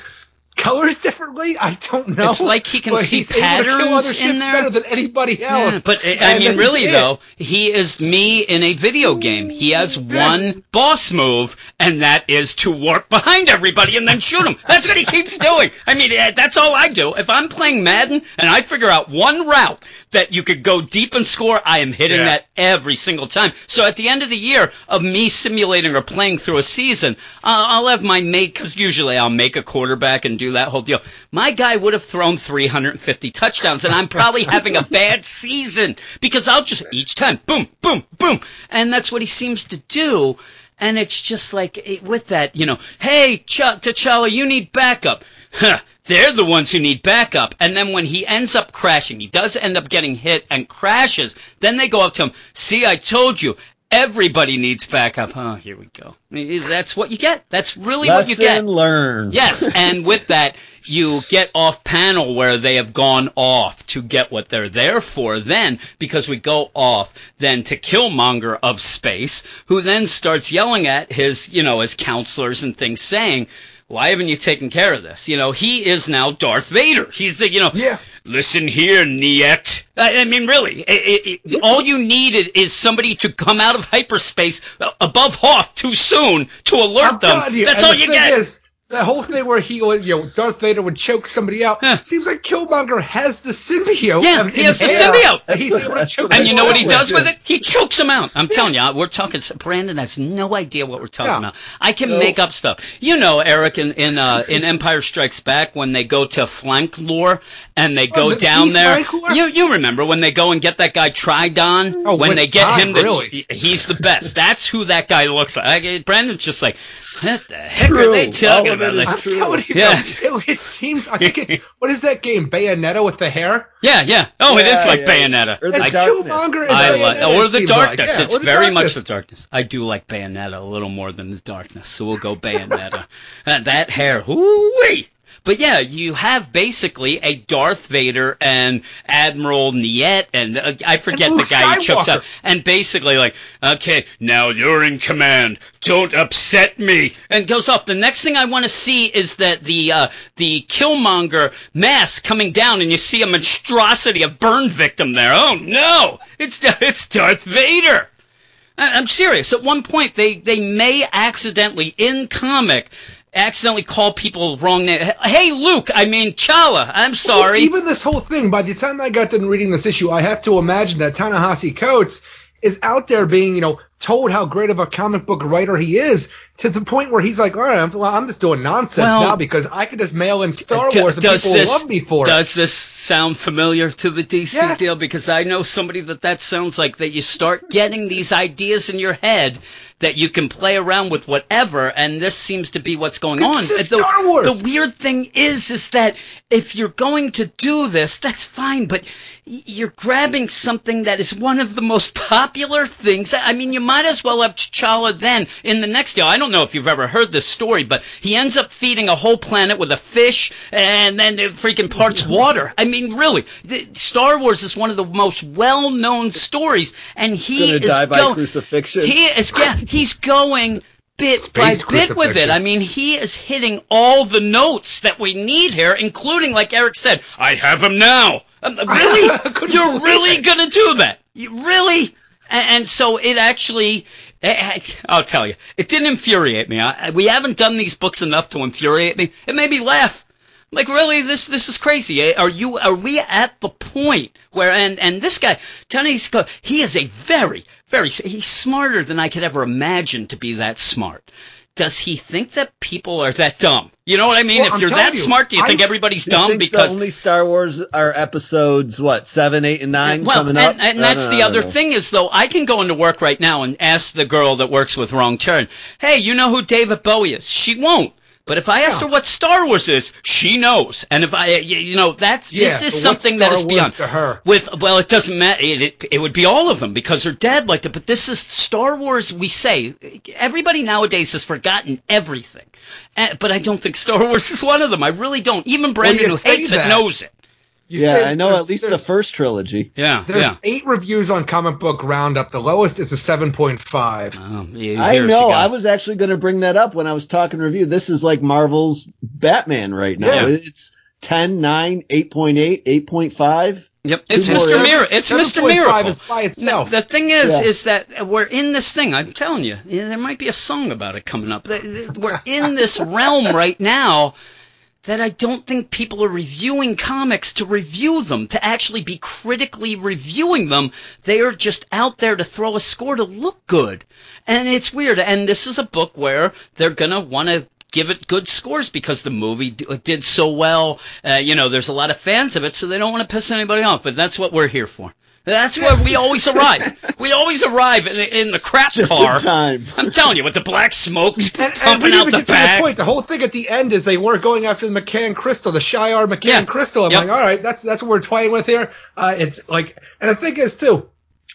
colors differently. I don't know. It's like he can but see he's able to kill other patterns in there. better than anybody else. Yeah, but I mean, really though, he is me in a video game. He has one boss move, and that is to warp behind everybody and then shoot them. That's what he keeps doing. I mean, that's all I do. If I'm playing Madden and I figure out one route that you could go deep and score, I am hitting Yeah. that every single time. So at the end of the year of me simulating or playing through a season, uh, I'll have my mate because usually I'll make a quarterback and do that whole deal. My guy would have thrown 350 touchdowns, and I'm probably having a bad season because I'll just each time boom, boom, boom, and that's what he seems to do. And it's just like eh, with that, you know, hey, Ch- T'Challa, you need backup. Huh, they're the ones who need backup. And then when he ends up crashing, he does end up getting hit and crashes. Then they go up to him, see, I told you. Everybody needs backup. Oh, here we go. That's what you get. That's really what you get. Lesson learned. Yes, and with that, you get off panel where they have gone off to get what they're there for. Then, because we go off then to Killmonger of space, who then starts yelling at his, you know, his counselors and things, saying, "Why haven't you taken care of this?" You know, he is now Darth Vader. He's the, you know, Yeah. Listen here, Niet. I, I mean, really, it, it, all you needed is somebody to come out of hyperspace uh, above Hoth too soon to alert I'm them. That's and all the you get. Is, the whole thing where he would, you know, Darth Vader would choke somebody out. Huh. Seems like Killmonger has the symbiote. Yeah, he has the air symbiote. that He's able to choke And you know what he does with it? He chokes them out. I'm telling you, we're talking. Brandon has no idea what we're talking Yeah. about. I can No. make up stuff. You know, Eric, in in, uh, in Empire Strikes Back, when they go to flank lore and they go the down deep there. You you remember when they go and get that guy Tridon? Oh, when they get time, him, to, really? he's the best. That's who that guy looks like. I- Brandon's just like, what the heck are they All talking of it about? is Like, I'm True. telling you, Yes. though, it, it seems. I think it's what is that game? Bayonetta with the hair. yeah, yeah. Oh, it is like yeah. Bayonetta. Or the I Like darkness. Killmonger is I Bayonetta. like, it or the seems darkness. Like. Yeah, it's or the very much the darkness. I do like Bayonetta a little more than the darkness, so we'll go Bayonetta. and that hair, whoo But yeah, you have basically a Darth Vader and Admiral Niet, and uh, I forget And the guy who chokes up. and basically like, okay, now you're in command. Don't upset me, and goes off. The next thing I want to see is that the uh, the Killmonger mask coming down, and you see a monstrosity of burn victim there. Oh no, it's it's Darth Vader. I'm serious. At one point, they they may accidentally in comic accidentally call people wrong name. Hey, Luke. I mean Chala. I'm sorry. Well, even this whole thing, by the time I got done reading this issue, I have to imagine that Ta-Nehisi Coates is out there being, you know, told how great of a comic book writer he is to the point where he's like, all right, I'm, well, I'm just doing nonsense Well, now because I could just mail in Star D- Wars and does people this, love me for it. Does this sound familiar to the DC Yes. deal? Because I know somebody that that sounds like that you start getting these ideas in your head that you can play around with whatever, and this seems to be what's going on. The, Star Wars. the weird thing is, is that if you're going to do this, that's fine, but you're grabbing something that is one of the most popular things. I mean, you might as well have T'Challa then in the next deal. I don't know if you've ever heard this story, but he ends up feeding a whole planet with a fish and then the freaking parts water. I mean, really, Star Wars is one of the most well-known stories, and he is die by go- crucifixion. He is, yeah, he's going bit by bit with it. I mean, he is hitting all the notes that we need here, including, like Eric said, I have him now. Um, really? You're really gonna do that? You really? And, so it actually, eh, eh, I'll tell you, it didn't infuriate me. We haven't done these books enough to infuriate me. It made me laugh. Like really, this this is crazy. Eh, Are you? Are we at the point where? And and this guy, Tony Scott, he is a very very. He's smarter than I could ever imagine to be that smart. Does he think that people are that dumb? You know what I mean? Well, if I'm you're that you, smart, do you I- think everybody's dumb because only Star Wars are episodes what seven, eight, and nine well, coming and, up? and that's don't the know, other thing is though I can go into work right now and ask the girl that works with Wrong Turn, hey, you know who David Bowie is? She won't. But if I Yeah. her what Star Wars is, she knows. And if I, you know, that's Yeah, this is something that is beyond. to her? With well, it doesn't matter. It, it it would be all of them because her dad liked it. But this is Star Wars. We say everybody nowadays has forgotten everything. Eh, but I don't think Star Wars is one of them. I really don't. Even Brandon, you who hates it, knows it. You yeah, I know at least the first trilogy. Yeah, There's yeah. eight reviews on Comic Book Roundup. The lowest is a 7.5. Um, you- I know. I was actually going to bring that up when I was talking review. This is like Marvel's Batman right now. Yeah. It's 10, 9, 8.8, 8.5. Yep, it's Two more Mr. hours. Mir- It's Mr. 7.5 Miracle. is by No, itself. the thing is, Yeah. is that we're in this thing. I'm telling you, there might be a song about it coming up. Th- th- We're in this realm right now that I don't think people are reviewing comics to review them, to actually be critically reviewing them. They are just out there to throw a score to look good. And it's weird. And this is a book where they're going to want to give it good scores because the movie d- did so well. Uh, you know, there's a lot of fans of it, so they don't want to piss anybody off. But that's what we're here for. That's where we always arrive. We always arrive in, the- in the crap Just car. in time. I'm telling you, with the black smoke And, and pumping we out even the get to the point. The whole thing at the end is they weren't going after the M'Kraan Crystal, the Shi'ar M'Kraan Yeah. Crystal. I'm Yep. like, all right, that's that's what we're playing with here. Uh, it's like, and the thing is too.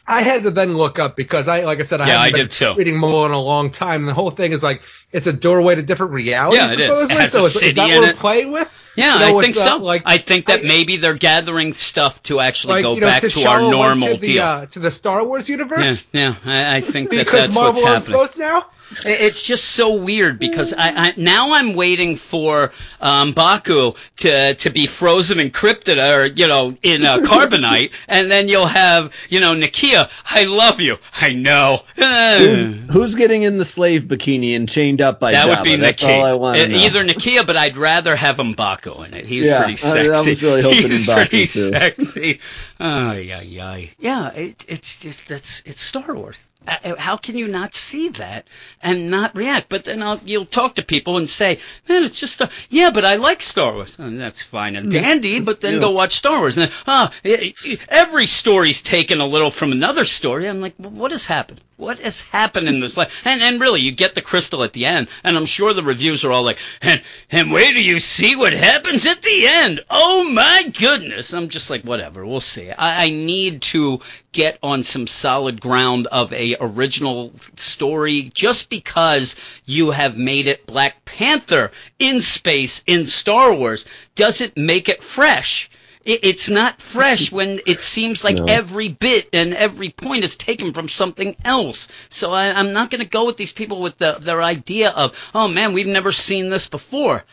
I had to then look up because I, like I said, I Yeah, haven't I been did too. reading Marvel in a long time. And the whole thing is like, it's a doorway to different realities. Yeah. It supposedly. has so a is, is that in what we're it. playing with? Yeah, You know, I think it's, uh, so. like- I think that I- maybe they're gathering stuff to actually Like go you know, back to T'Challa our normal to the, deal. Uh, to the Star Wars universe yeah, I, I think that that's Marvel what's owns happening. both now. It's just so weird because I, I now I'm waiting for um, Baku to to be frozen and cryptid or you know in uh, carbonite, and then you'll have you know Nakia. I love you. I know. Who's, who's getting in the slave bikini and chained up by that Jabba? would be That's Nakia. all I want to. Either Nakia, but I'd rather have In it. He's Yeah, pretty I- I was sexy. really hoping He's pretty too. sexy. Ay, yeah. ay. Yeah, it, it's just that's it's Star Wars. Uh, How can you not see that and not react? But then I'll, you'll talk to people and say, "Man, it's just a, yeah, but I like Star Wars." And that's fine and dandy, but then Yeah. go watch Star Wars. And then, ah, eh, every story's taken a little from another story. I'm like, well, what has happened? What has happened in this life? And and really, you get the crystal at the end, and I'm sure the reviews are all like, and and wait till you see what happens at the end. Oh my goodness! I'm just like, whatever, we'll see. I, I need to get on some solid ground of a original story just because you have made it Black Panther in space in Star Wars doesn't make it fresh. It's not fresh when it seems like No. every bit and every point is taken from something else. So I, I'm not going to go with these people with the, their idea of, oh man, we've never seen this before.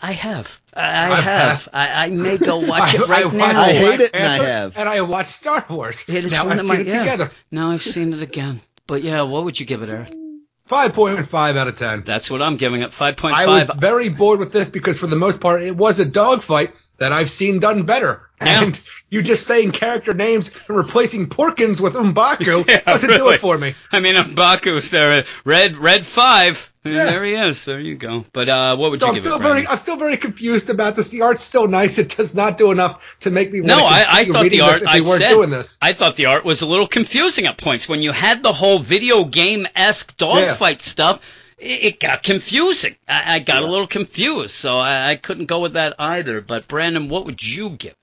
I have. I, I I have. have. I, I may go watch it right I now. I hate it, and I have. And I watched Star Wars. It is now one I've of seen my it yeah. together. Now I've seen it again. But yeah, what would you give it, Eric? 5.5 out of 10. That's what I'm giving it. Five point five. I was very bored with this because for the most part it was a dogfight that I've seen done better. Yeah. And you just saying character names and replacing Porkins with M'Baku Yeah, doesn't do it for me. I mean, M'Baku's there. Red, red five. Yeah. There he is. There you go. But uh, what would So you I'm give still it? very? I'm still very confused about this. The art's still nice. It does not do enough to make me No, want I, to I thought the art. I said doing this. I thought the art was a little confusing at points when you had the whole video game esque dogfight stuff. It, it got confusing. I, I got a little confused, so I, I couldn't go with that either. But Brandon, what would you give?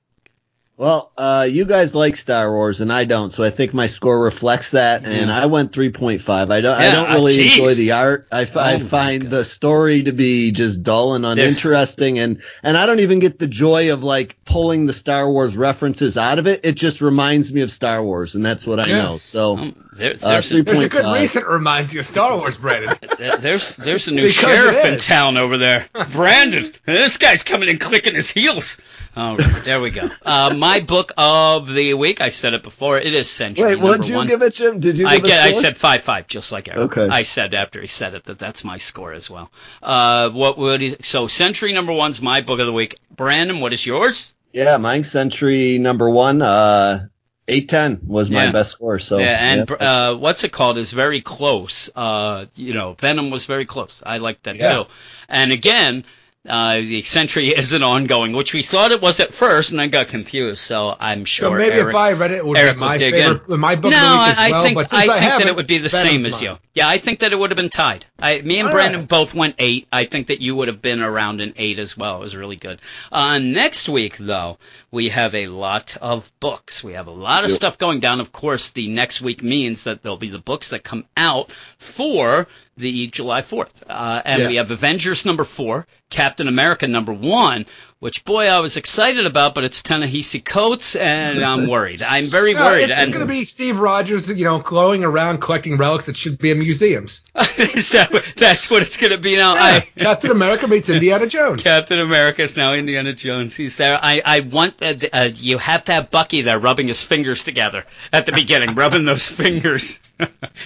Well, uh, you guys like Star Wars and I don't, so I think my score reflects that. And I went 3.5. I don't, I don't really geez. enjoy the art. I, f- I Oh my find God. the story to be just dull and uninteresting, and and I don't even get the joy of like pulling the Star Wars references out of it. It just reminds me of Star Wars, and that's what I Yeah. know. So Um, there, uh, there's, a, three There's a good 0.5. reason it reminds you of Star Wars, Brandon. there- there's there's a new Because sheriff in town over there, Brandon. This guy's coming and clicking his heels. All right, there we go. Uh, my book of the week. I said it before. It is Sentry. Wait, what'd number you one. give it, Jim? Did you I get. a I score? said five five, just like Eric. Okay. I said after he said it that that's my score as well. Uh, what would he, so Sentry number one's my book of the week. Brandon, what is yours? Yeah, mine Sentry number one. Uh, eight ten was my Yeah. best score. So yeah, and yeah. uh, what's it called is very close. Uh, you know, Venom was very close. I like that Yeah. too. And again, uh, the Sentry isn't ongoing, which we thought it was at first, and I got confused. So I'm sure. So maybe Eric, if I read it, it would Eric be will my dig favorite, my book no, of the week as I, well. I think but I I, think that it would be the same as mine. you. Yeah, I think that it would have been tied. I, me and All Brandon right. both went eight. I think that you would have been around an eight as well. It was really good. Uh, next week, though, we have a lot of books. We have a lot of Yep. stuff going down. Of course, the next week means that there'll be the books that come out for the July 4th. Uh, and Yes. we have Avengers number four, Captain America number one, which boy I was excited about, but it's Ta-Nehisi Coates, and I'm worried. I'm very No, worried. it's and just going to be Steve Rogers, you know, going around collecting relics that should be in museums. so that's what it's going to be now. Yeah, I, Captain America meets Indiana Jones. Captain America is now Indiana Jones. He's there. I, I want that. Uh, you have to have Bucky there rubbing his fingers together at the beginning, rubbing those fingers.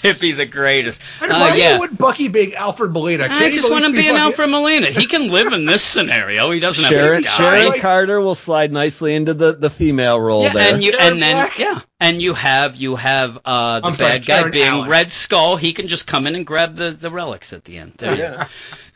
It'd be the greatest. And Uh, why yeah. would Bucky being Alfred Molina? I Can't he just want him least being Bucky? Alfred Molina. He can live in this scenario. He doesn't have Sharon, to die. Sharon Carter will slide nicely into the, the female role Yeah, there. and you Karen and then Black? yeah, and you have you have uh, the I'm sorry, bad guy Karen being Allen. Red Skull. He can just come in and grab the, the relics at the end. There you. Yeah.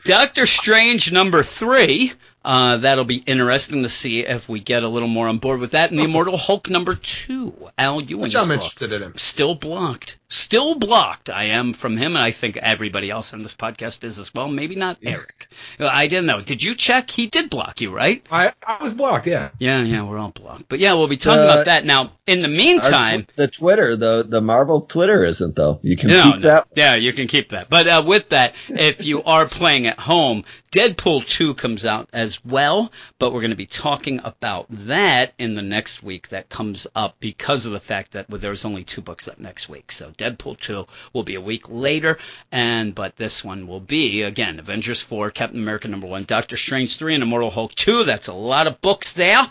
Doctor Strange number three. Uh, that'll be interesting to see if we get a little more on board with that. And the Immortal Hulk number two, Al Ewing's Which I'm book. interested in him. Still blocked. Still blocked. I am from him, and I think everybody else on this podcast is as well. Maybe not Eric. I didn't know. Did you check? He did block you, right? I, I was blocked, yeah. Yeah, yeah, we're all blocked. But yeah, we'll be talking Uh, about that now. In the meantime, tw- the Twitter, the the Marvel Twitter isn't though. You can no, keep no. that. Yeah, you can keep that. But uh, with that, if you are playing at home, Deadpool 2 comes out as well. But we're going to be talking about that in the next week that comes up because of the fact that well, there's only two books up next week. So Deadpool 2 will be a week later. And but this one will be, again, Avengers 4, Captain America number 1, Doctor Strange 3, and Immortal Hulk 2. That's a lot of books there.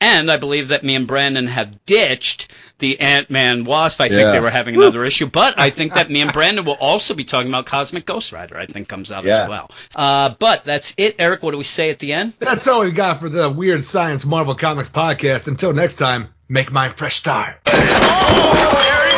And I believe that me and Brandon have ditched the Ant Man Wasp. I think Yeah. they were having another issue, but I think that me and Brandon will also be talking about Cosmic Ghost Rider. I think comes out Yeah. as well. Uh, but that's it, Eric. What do we say at the end? That's all we got for the Weird Science Marvel Comics podcast. Until next time, make mine fresh start. Oh, there he